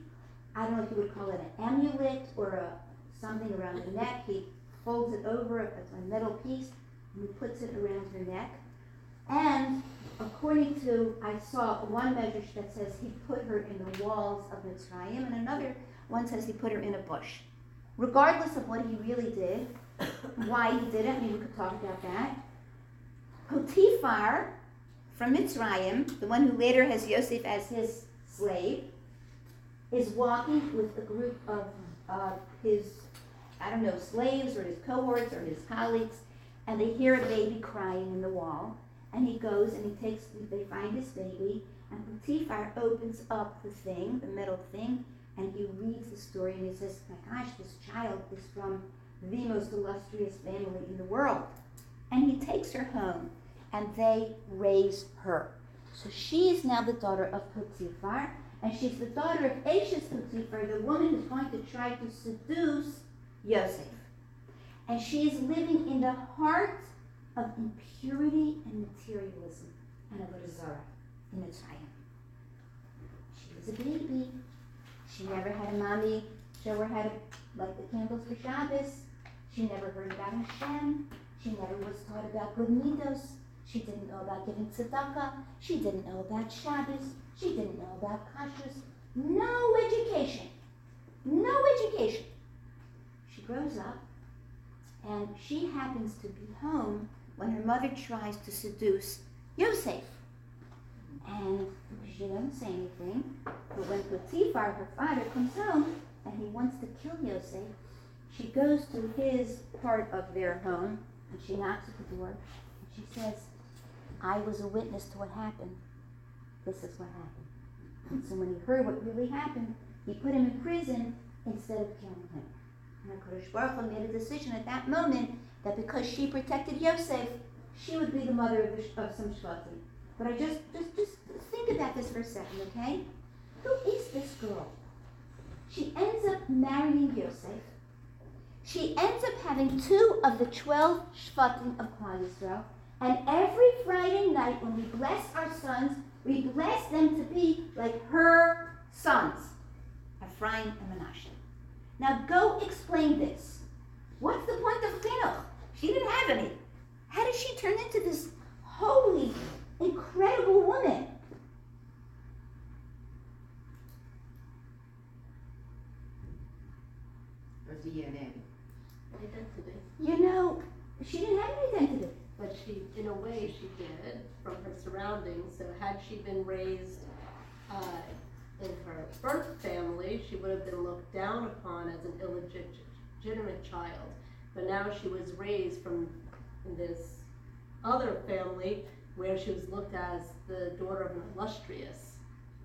I don't know if you would call it an amulet or a something around the neck. He folds it over it's a metal piece and he puts it around her neck. And according to, I saw one medrash that says he put her in the walls of Mitzrayim, and another one says he put her in a bush. Regardless of what he really did, why he did it, maybe we could talk about that. Potiphar from Mitzrayim, the one who later has Yosef as his slave, is walking with a group of uh, his, I don't know, slaves or his cohorts or his colleagues, and they hear a baby crying in the wall. And he goes and he takes, they find his baby, and Potiphar opens up the thing, the metal thing, and he reads the story and he says, My gosh, this child is from the most illustrious family in the world. And he takes her home and they raise her. So she is now the daughter of Potiphar, and she's the daughter of Eshes Potiphar, the woman who's going to try to seduce Yosef. And she is living in the heart of impurity and materialism and avodah zarah in Mitzrayim. She was a baby. She never had a mommy show her how to light the candles for Shabbos. She never heard about Hashem. She never was taught about good. She didn't know about giving tzedakah. She didn't know about Shabbos. She didn't know about kashrus. No education. No education. She grows up and she happens to be home when her mother tries to seduce Yosef. And she doesn't say anything, but when Potiphar, her father, comes home and he wants to kill Yosef, she goes to his part of their home and she knocks at the door and she says, I was a witness to what happened. This is what happened. And so when he heard what really happened, he put him in prison instead of killing him. And HaKadosh Baruch Hu made a decision at that moment that because she protected Yosef, she would be the mother of, the, of some Shvatim. But I just, just, just think about this for a second, okay? Who is this girl? She ends up marrying Yosef. She ends up having two of the 12 Shvatim of Klal Yisrael. And every Friday night when we bless our sons, we bless them to be like her sons, Ephraim and Menashe. Now go explain this. What's the point of chinuch? She didn't have any. How did she turn into this holy, incredible woman? Or DNA. identity. You know, she didn't have any identity. But she, in a way, she did from her surroundings. So had she been raised uh, in her birth family, she would have been looked down upon as an illegitimate child. But now she was raised from this other family where she was looked as the daughter of an illustrious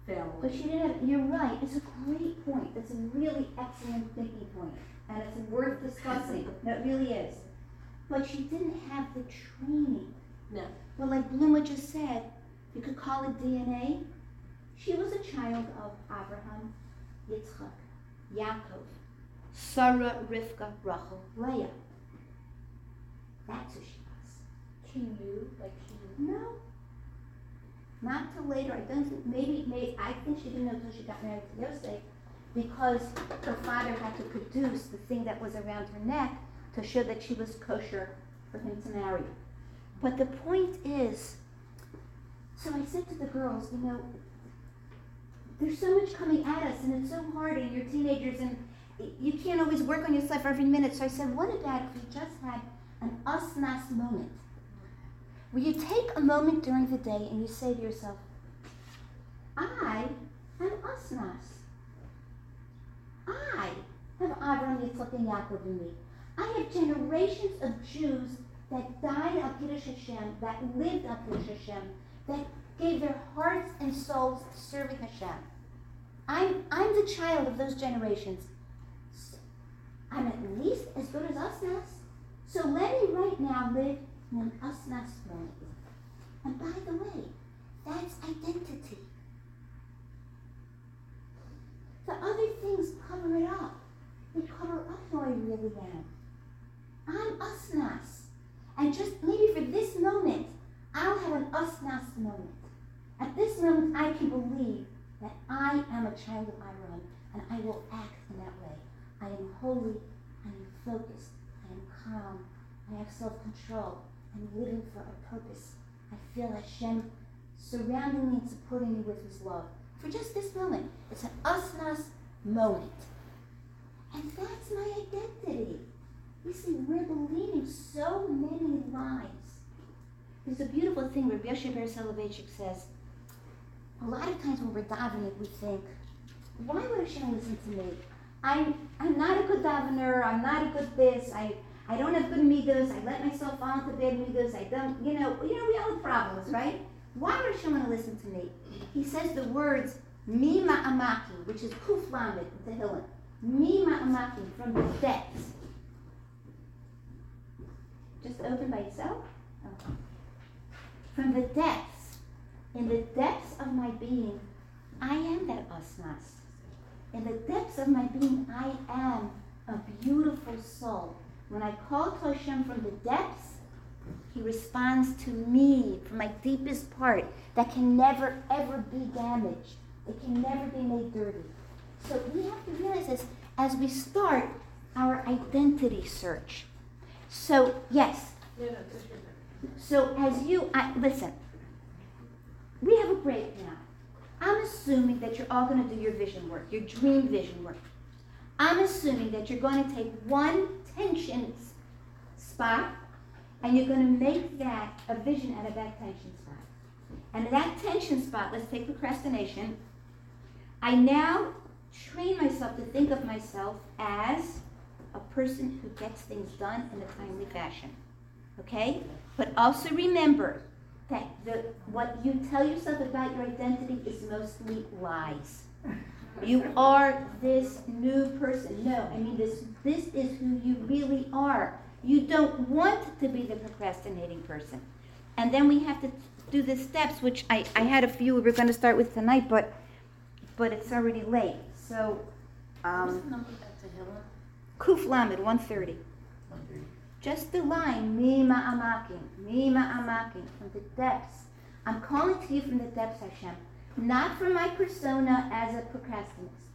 family. But she didn't you're right, it's a great point. It's a really excellent thinking point, And it's worth discussing. It really is. But she didn't have the training. No. Well, like Bluma just said, you could call it DNA. She was a child of Abraham, Yitzchak, Yaakov, Sarah, Rivka, Rachel, Leah. That's who she was. She knew, like she knew. No. Not till later. I don't think, maybe, maybe, I think she didn't know until she got married to Yosef because her father had to produce the thing that was around her neck to show that she was kosher for him to marry. But the point is, so I said to the girls, you know, there's so much coming at us and it's so hard and you're teenagers and you can't always work on yourself every minute. So I said, what about if we just had an us-nas moment? Where you take a moment during the day and you say to yourself, I am us-nas. I have Abraham, Yitzchak, and Yaakov in me. I have generations of Jews that died al Kiddush Hashem, that lived al Kiddush Hashem, that gave their hearts and souls to serving Hashem. I'm, I'm the child of those generations. I'm at least as good as Usnas. So let me right now live in an Usnas moment. And by the way, that's identity. The other things cover it up. They cover up who I really am. I'm Usnas. And just maybe for this moment, I'll have an Usnas moment. At this moment, I can believe that I am a child of Iran and I will act in that way. I am holy, I am focused, I am calm, I have self control, I'm living for a purpose. I feel Hashem surrounding me and supporting me with His love. For just this moment, it's an usnas moment. And that's my identity. See, we're believing so many lies. There's a beautiful thing where Yoshe Ber Soloveitchik says, a lot of times when we're davening, we think, why would Hashem listen to me? I'm, I'm not a good davener, I'm not a good this, I, I don't have good midas, I let myself fall into bad midas, I don't, you know, you know, we all have problems, right? Why would Hashem want to listen to me? He says the words, mi ma'amaki, which is kuf lamed, Tehillim. Mi ma'amaki, from the depths. Just open by itself? From the depths, in the depths of my being, I am that asnas. In the depths of my being, I am a beautiful soul. When I call to Hashem from the depths, He responds to me from my deepest part that can never, ever be damaged. It can never be made dirty. So we have to realize this as we start our identity search. So, yes. So, as you, I, listen, we have a break now. I'm assuming that you're all going to do your vision work, your dream vision work. I'm assuming that you're going to take one tension spot and you're going to make that a vision out of that tension spot. And that tension spot, let's take procrastination. I now train myself to think of myself as a person who gets things done in a timely fashion. Okay? But also remember that the, what you tell yourself about your identity is mostly lies. You are this new person. No, I mean this this is who you really are. You don't want to be the procrastinating person. And then we have to do the steps, which I, I had a few we were going to start with tonight, but but it's already late. So um, Kuf Lamed 130. Just the line, Mi ma'amakim, Mi ma'amakim, from the depths. I'm calling to you from the depths, Hashem. Not from my persona as a procrastinist.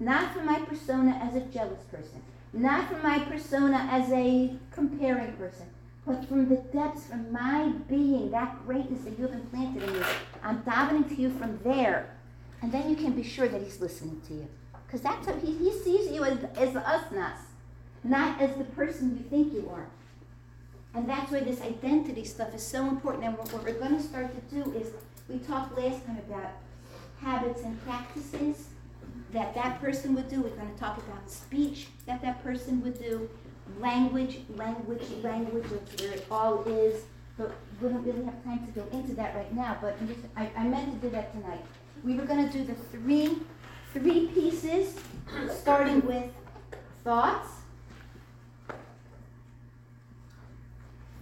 Not from my persona as a jealous person. Not from my persona as a comparing person. But from the depths, from my being, that greatness that you have implanted in me. I'm davening to you from there. And then you can be sure that he's listening to you. Because that's how he, he sees you as, as the usness not as the person you think you are. And that's why this identity stuff is so important. And what, what we're going to start to do is, we talked last time about habits and practices that that person would do. We're going to talk about speech that that person would do, language, language, language, that's where it all is. But we don't really have time to go into that right now. But I, I meant to do that tonight. We were going to do the three, three pieces, starting with thoughts,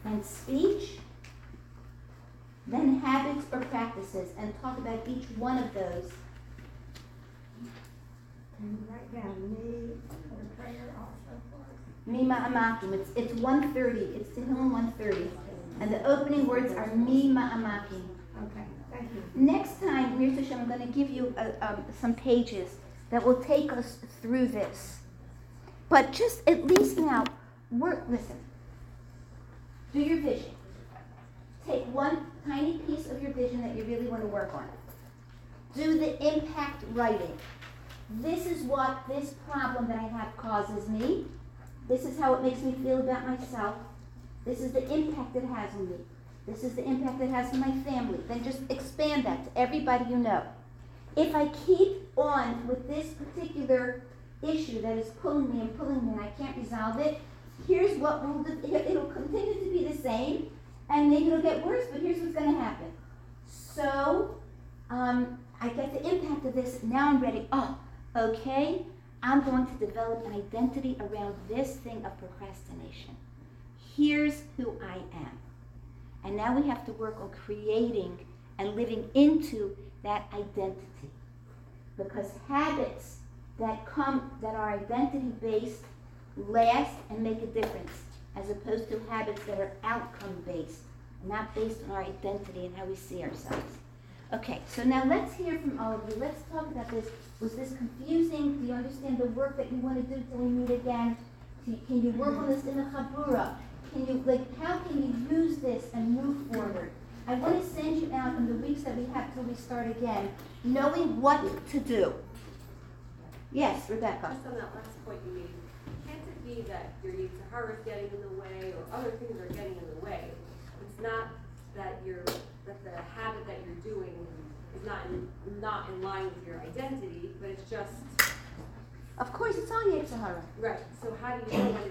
and speech, then habits or practices, and talk about each one of those. And write down me for prayer also for. Mima amakim. It's it's 130. It's Tehillim 130. And the opening words are me amakim. Okay. Next time, Mir I'm going to give you uh um, some pages that will take us through this. But just at least now, work. Listen. Do your vision. Take one tiny piece of your vision that you really want to work on. Do the impact writing. This is what this problem that I have causes me. This is how it makes me feel about myself. This is the impact it has on me. This is the impact it has on my family. Then just expand that to everybody you know. If I keep on with this particular issue that is pulling me and pulling me and I can't resolve it, here's what will. It'll continue to be the same, and maybe it'll get worse. But here's what's going to happen. So, um, I get the impact of this. Now I'm ready. Oh, okay. I'm going to develop an identity around this thing of procrastination. Here's who I am. And now we have to work on creating and living into that identity. Because habits that come that are identity based last and make a difference, as opposed to habits that are outcome based, not based on our identity and how we see ourselves. Okay, so now let's hear from all of you. Let's talk about this. Was this confusing? Do you understand the work that you want to do till we meet again? Can you work on this in the Chabura? Can you, like, how can you use this and move forward? I want to send you out in the weeks that we have till we start again, knowing what to do. Yes, Rebecca. Just on that last point you made, can't it be that your Yetzer Hara is getting in the way or other things are getting in the way? It's not that you're, that the habit that you're doing is not in, not in line with your identity, but it's just, Of course, it's all Yetzer Hara. right, so how do you know when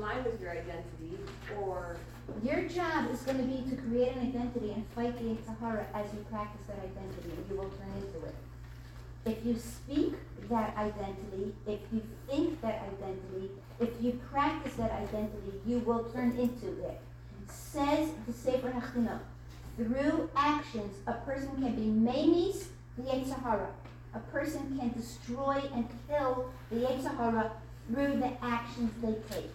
in line with your identity or, Your job is going to be to create an identity and fight the Sahara as you practice that identity, and you will turn into it. If you speak that identity, if you think that identity, if you practice that identity, you will turn into it. Says the Sefer HaChinuch, through actions, a person can be memis the Sahara. A person can destroy and kill the Sahara through the actions they take.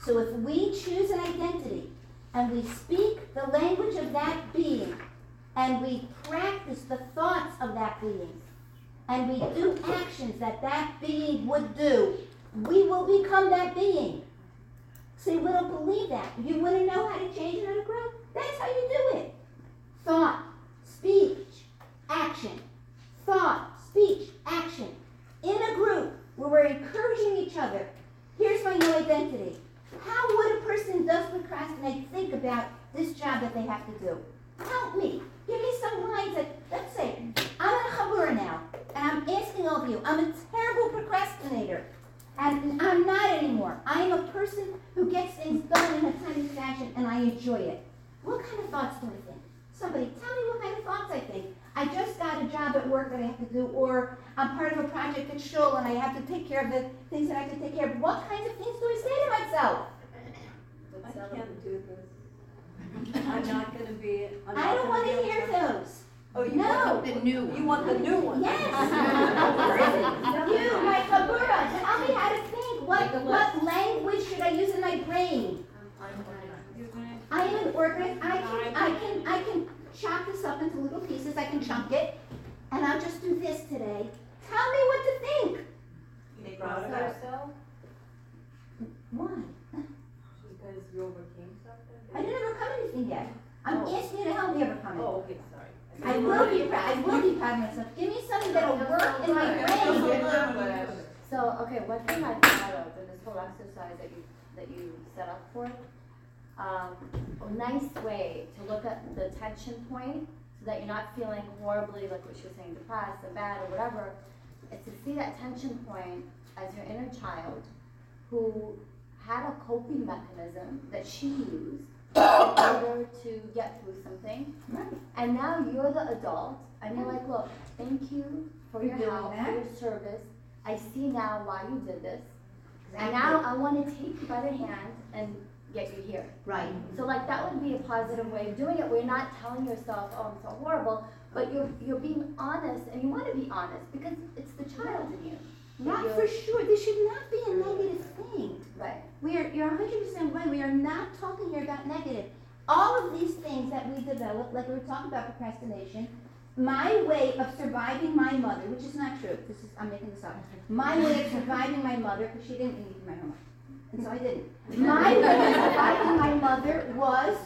So if we choose an identity and we speak the language of that being and we practice the thoughts of that being and we do actions that that being would do, we will become that being. See, we don't believe that. You want to know how to change it in a group? That's how you do it. Thought, speech, action. Thought, speech, action. In a group where we're encouraging each other. Here's my new identity. How would a person does procrastinate think about this job that they have to do? Help me. Give me some lines that, let's say, I'm in a chabura now, and I'm asking all of you, I'm a terrible procrastinator. And I'm not anymore. I am a person who gets things done in a timely fashion, and I enjoy it. What kind of thoughts do I think? Somebody tell me what kind of thoughts I think. I just got a job at work that I have to do, or I'm part of a project at shul and I have to take care of the things that I have to take care of. What kinds of things do I say to myself? I can't do this. I'm not gonna be, I'm I don't want to hear to- those. Oh, you No. want the new one? You want the new one? Yes. <laughs> you, my chabura, tell me how to think. What, what language should I use in my brain? I am an organist. I can, I can, I can chop this up into little pieces. I can chunk it, and I'll just do this today. Tell me what to think. They brought it up. So, Why? because you overcame something? I didn't overcome anything yet. I'm oh. asking you to help me overcome it. Oh, okay, sorry. I will be proud. I will be proud of myself. Give me something that'll work in my brain. So, okay, one thing I thought of in this whole exercise that you, that you set up for, um, a nice way to look at the tension point, so that you're not feeling horribly, like what she was saying, depressed and bad or whatever, is to see that tension point as your inner child who had a coping mechanism that she used in order to get through something. Right. And now you're the adult, and you're like, look, thank you for your For doing help, that. for your service. I see now why you did this. And now I wanna take you by the hand and get you here. Right. So like, that would be a positive way of doing it, where you're not telling yourself, oh, I'm so horrible, but you're, you're being honest, and you wanna be honest, because it's the child in you. Not You're- for sure. This should not be a negative thing. Right. We are, you're hundred percent right. We are not talking here about negative. All of these things that we develop, like we were talking about procrastination, my way of surviving my mother, which is not true. This is, I'm making this up. My way of surviving my mother, because she didn't need my homework. And so I didn't. My of surviving my mother was,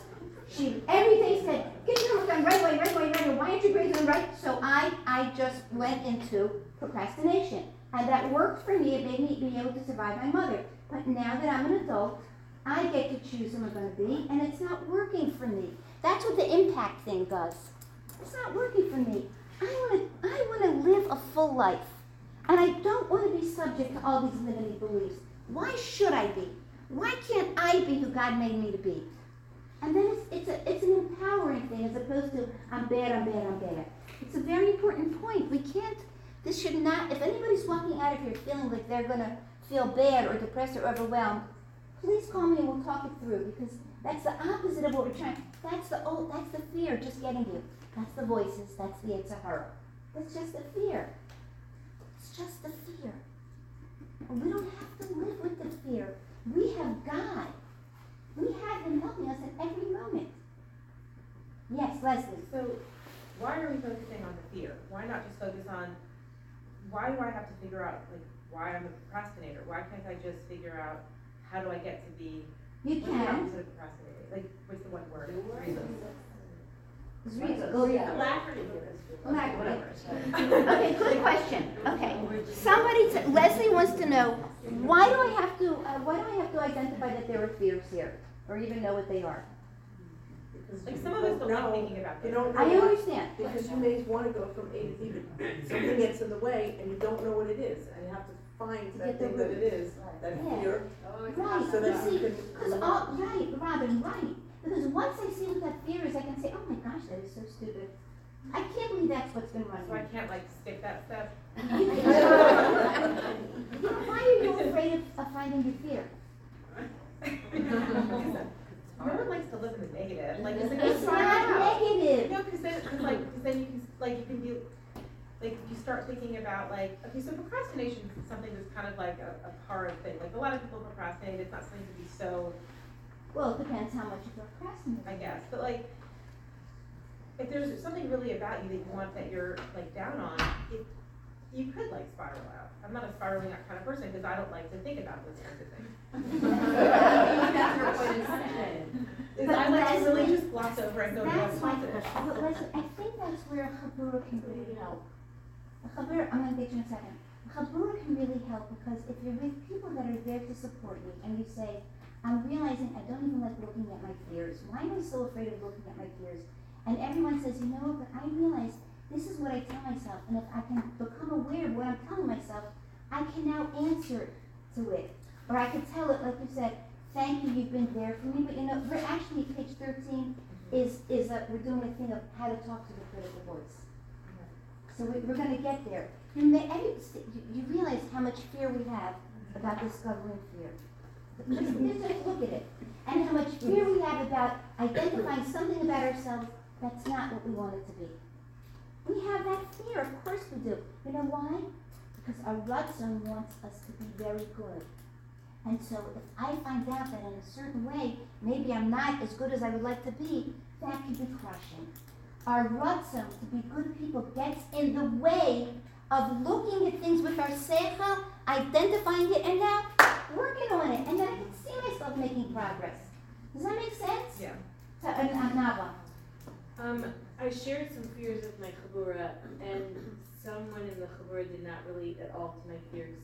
she every day said, get your homework done right away, right away, right away. Why aren't you grades done right? So I, I just went into procrastination. And that worked for me. It made me be able to survive my mother. But now that I'm an adult, I get to choose who I'm going to be, and it's not working for me. That's what the impact thing does. It's not working for me. I want to. I want to live a full life, and I don't want to be subject to all these limiting beliefs. Why should I be? Why can't I be who God made me to be? And then it's it's a it's an empowering thing as opposed to I'm bad, I'm bad, I'm bad. It's a very important point. We can't. This should not. If anybody's walking out of here feeling like they're gonna feel bad or depressed or overwhelmed, please call me and we'll talk it through because that's the opposite of what we're trying. That's the old. That's the fear just getting you. That's the voices. That's the Yetzer Hara. That's just the fear. It's just the we don't have to live with the fear. We have God. We have Him helping us at every moment. Yes, Leslie. So, why are we focusing on the fear? Why not just focus on, why do I have to figure out, like, why I'm a procrastinator? Why can't I just figure out, how do I get to be, You can. Like, what's the can. opposite of procrastinating? Like, what's the one word? Reason. Okay, good question. Okay. Somebody, t- Leslie wants to know, why do I have to, uh, why do I have to identify that there are fears here? Or even know what they are? Like, some of us don't like thinking about You this. don't know I why, understand. because you may wanna go from A to B, but something gets in the way and you don't know what it is, and you have to find To that get the thing that it is, that Yeah. fear, Right, so you that you see, can. because all, right, Robin, right. Because once I see what that fear is, I can say, oh my gosh, that is so stupid. I can't believe that's what's been running. So I can't like skip that step? Know, <laughs> Why are you afraid of, of finding your fear? <laughs> No one likes to live in the negative, like, it's like. It's not negative. No, cause then, cause like, cause then you can, like, you can be, like, you start thinking about like, okay, so procrastination is something that's kind of like a, a hard thing, like, a lot of people procrastinate, it's not something to be so, Well, it depends how much you procrastinate. I guess, but like, if there's something really about you that you want that you're like down on, it, you could like spiral out. I'm not a spiraling out kind of person, because I don't like to think about those kinds of things. <laughs> <laughs> That's your. Is But I like to really just gloss over and go to That's my positive. question, but Leslie, I think that's where Chabura can really help. Chabura, I'm gonna get you in a second. Chabura can really help because if you're with people that are there to support you and you say, I'm realizing I don't even like looking at my fears. Why am I so afraid of looking at my fears? And everyone says, you know but I realize this is what I tell myself. And if I can become aware of what I'm telling myself, I can now answer to it. Or I could tell it, like you said, thank you, you've been there for me. But you know, we're actually, page thirteen is, is that we're doing a thing of how to talk to the critical voice. So we, we're gonna get there. You may, you realize how much fear we have about discovering fear. Just, just look at it. And how much fear we have about identifying something about ourselves that's not what we want it to be. We have that fear, of course we do. You know why? Because our blood zone wants us to be very good. And so if I find out that in a certain way, maybe I'm not as good as I would like to be, that can be crushing. Our ratzon to be good people gets in the way of looking at things with our seichel, identifying it, and now working on it, and then I can see myself making progress. Does that make sense? Yeah. To, uh, uh, Nava? Um, I shared some fears with my chabura, and someone in the chabura did not relate at all to my fears,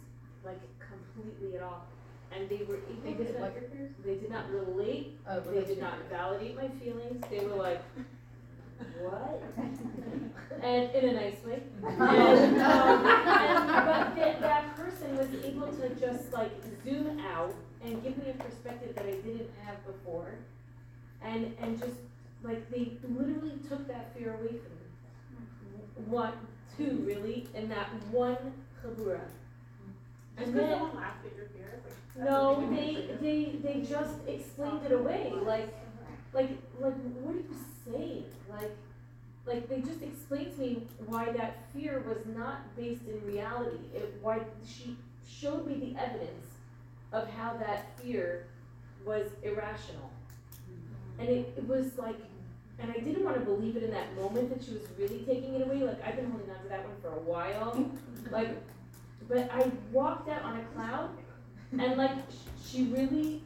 like completely at all. And they were, they did not, they did not relate, Oh, they did not validate my feelings, they were like, what? And in a nice way. <laughs> And, um, and, but that, that person was able to just like zoom out and give me a perspective that I didn't have before. And, and just, like, they literally took that fear away from me. One, two, really, in that one chabura. And then, laughed at your fears, like. no, they, they, they just explained it away, like, like, like, what are you Like, like, they just explained to me why that fear was not based in reality. It, why, she showed me the evidence of how that fear was irrational. And it, it was like, and I didn't wanna believe it in that moment that she was really taking it away, like, I've been holding on to that one for a while. <laughs> Like, but I walked out on a cloud, and like, she really,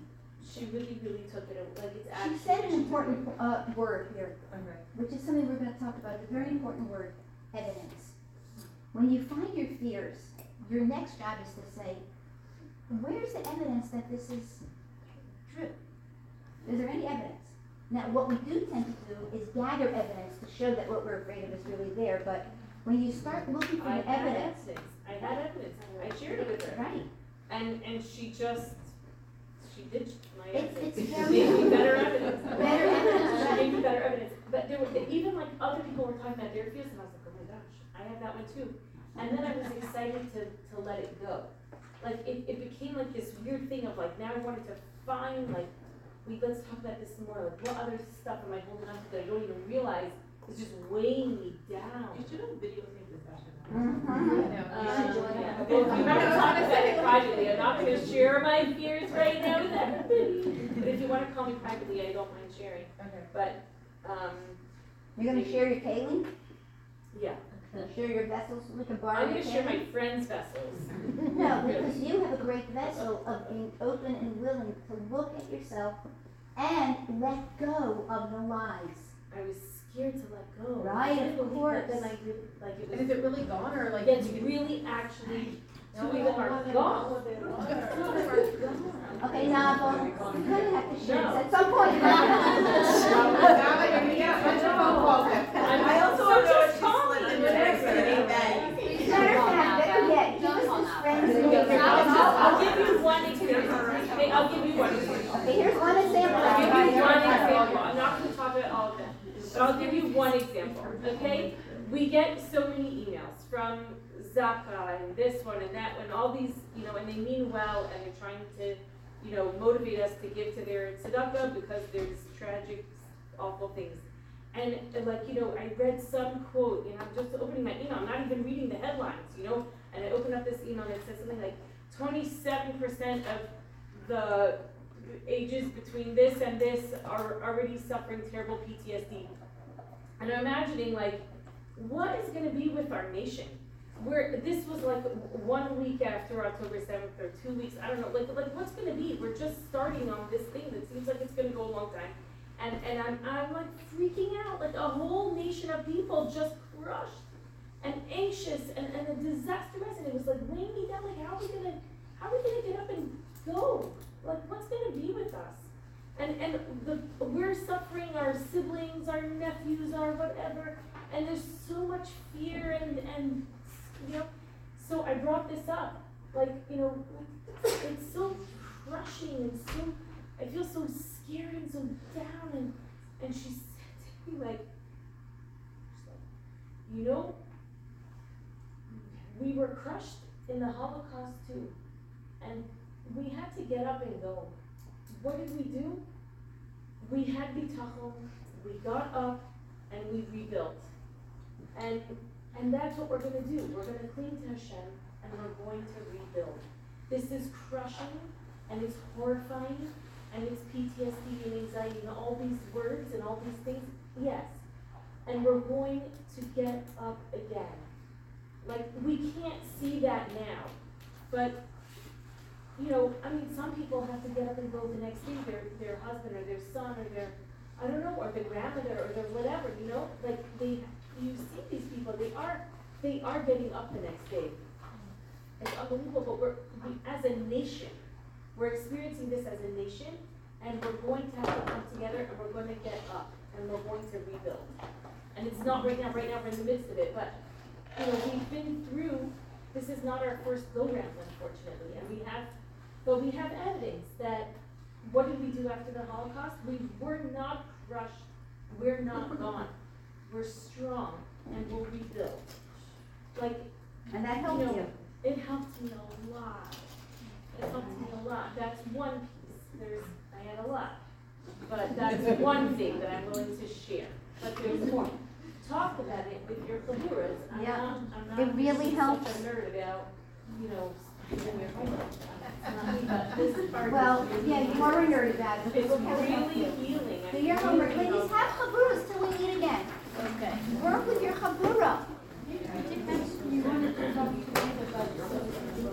she really, really took it, like, it's She said an important, uh, word here, Okay. which is something we're gonna talk about, a very important word, evidence. When you find your fears, your next job is to say, where's the evidence that this is true? Is there any evidence? Now, what we do tend to do is gather evidence to show that what we're afraid of is really there, but when you start looking for I the had evidence, I had evidence, I shared it with her, right, and, and she just, she did my It's- evidence. it's very- gave me better evidence. Better evidence, She right. gave me better evidence, but there were, even like other people were talking about their fears, and I was like, oh my gosh, I have that one too. And then I was excited to, to let it go. Like, it, it became like this weird thing of like, now I wanted to find, like, we, let's talk about this more, like, what other stuff am I holding on to that I don't even realize is just weighing me down? You should have videotaped the session. If you wanna talk about it privately, I'm not gonna share my fears right now with everybody. But if you wanna call me privately, I don't mind sharing, Okay. but, um, you're gonna share your kelim, yeah. share your vessels, we can borrow I'm your gonna share my friends' vessels. <laughs> No, because you have a great vessel of being open and willing to look at yourself and let go of the lies. I was scared to let go. Right, I couldn't of believe that course. Then I really, like, it was. And is it really gone, or like? It's you can- really actually, two No, of are no, no, gone. Two of are gone. Okay, now, well, you're gonna have to share No. this at some point. Now that you're gonna get a bunch of phone calls. I also want to call me. Matter of fact, better yet, give us his friends and Okay, neighbors. I'll, I'll give you one example. Okay, I'll give you one example. Okay, here's one example. I'll give you one everybody. example, I'm not gonna talk about all of them, but I'll give you one example, okay? We get so many emails from Zaka and this one and that one, all these, you know, and they mean well and they're trying to, you know, motivate us to give to their tzedakah because there's tragic, awful things. And, and like, you know, I read some quote, and I'm just opening my email, I'm not even reading the headlines, you know? And I open up this email and it says something like twenty-seven percent of the ages between this and this are already suffering terrible PTSD. And I'm imagining like, what is gonna be with our nation? Where, this was like one week after October seventh or two weeks, I don't know, like, like what's gonna be? We're just starting on this thing that seems like it's gonna go a long time. And, and I'm, I'm like freaking out, like a whole nation of people just crushed and anxious and, and a disaster and it was like weighing me down, like how are we gonna, how are we gonna get up and go? Like what's gonna be with us? And, and the, we're suffering, our siblings, our nephews, our whatever, and there's so much fear and, and, you know, so I brought this up, like, you know, it's so crushing and so, I feel so scared and so down and, and she said to me like, you know, we were crushed in the Holocaust too, and we had to get up and go. What did we do? We had bitachon, we got up, and we rebuilt. And, and that's what we're gonna do, we're gonna cling to Hashem, and we're going to rebuild. This is crushing, and it's horrifying, and it's PTSD and anxiety and all these words and all these things, yes. And we're going to get up again. Like, we can't see that now, but, you know, I mean, some people have to get up and go the next day, their, their husband or their son or their, I don't know, or their grandmother or their whatever, you know? Like, they, you see these people, they are, they are getting up the next day. It's unbelievable, but we're, we, as a nation, we're experiencing this as a nation, and we're going to have to come together, and we're gonna get up, and we're going to rebuild. And it's not right now, right now, we're in the midst of it, but, you know, we've been through, this is not our first go-round, unfortunately, and we have, but we have evidence that, what did we do after the Holocaust? We were not crushed, we're not <laughs> gone, we're strong, and we'll rebuild. Like, And that helped you. it helped me a lot. It helped me a lot. That's one piece. There's, I had a lot. But that's <laughs> one thing that I'm willing to share. But there's more. Talk about it with your chaburas. I'm Yeah. not, I'm not. It really such helps. a nerd about, you know, doing your homework. It's not- But this part is Well, yeah, you are a nerd about it, but It's we'll have it really healing. I Do your really homework, feel- ladies, have chaburas till we meet again. Okay. Work with your chabura.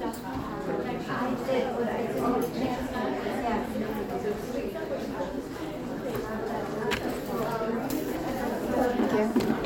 I did, but I didn't have a chance to, yeah. Thank you.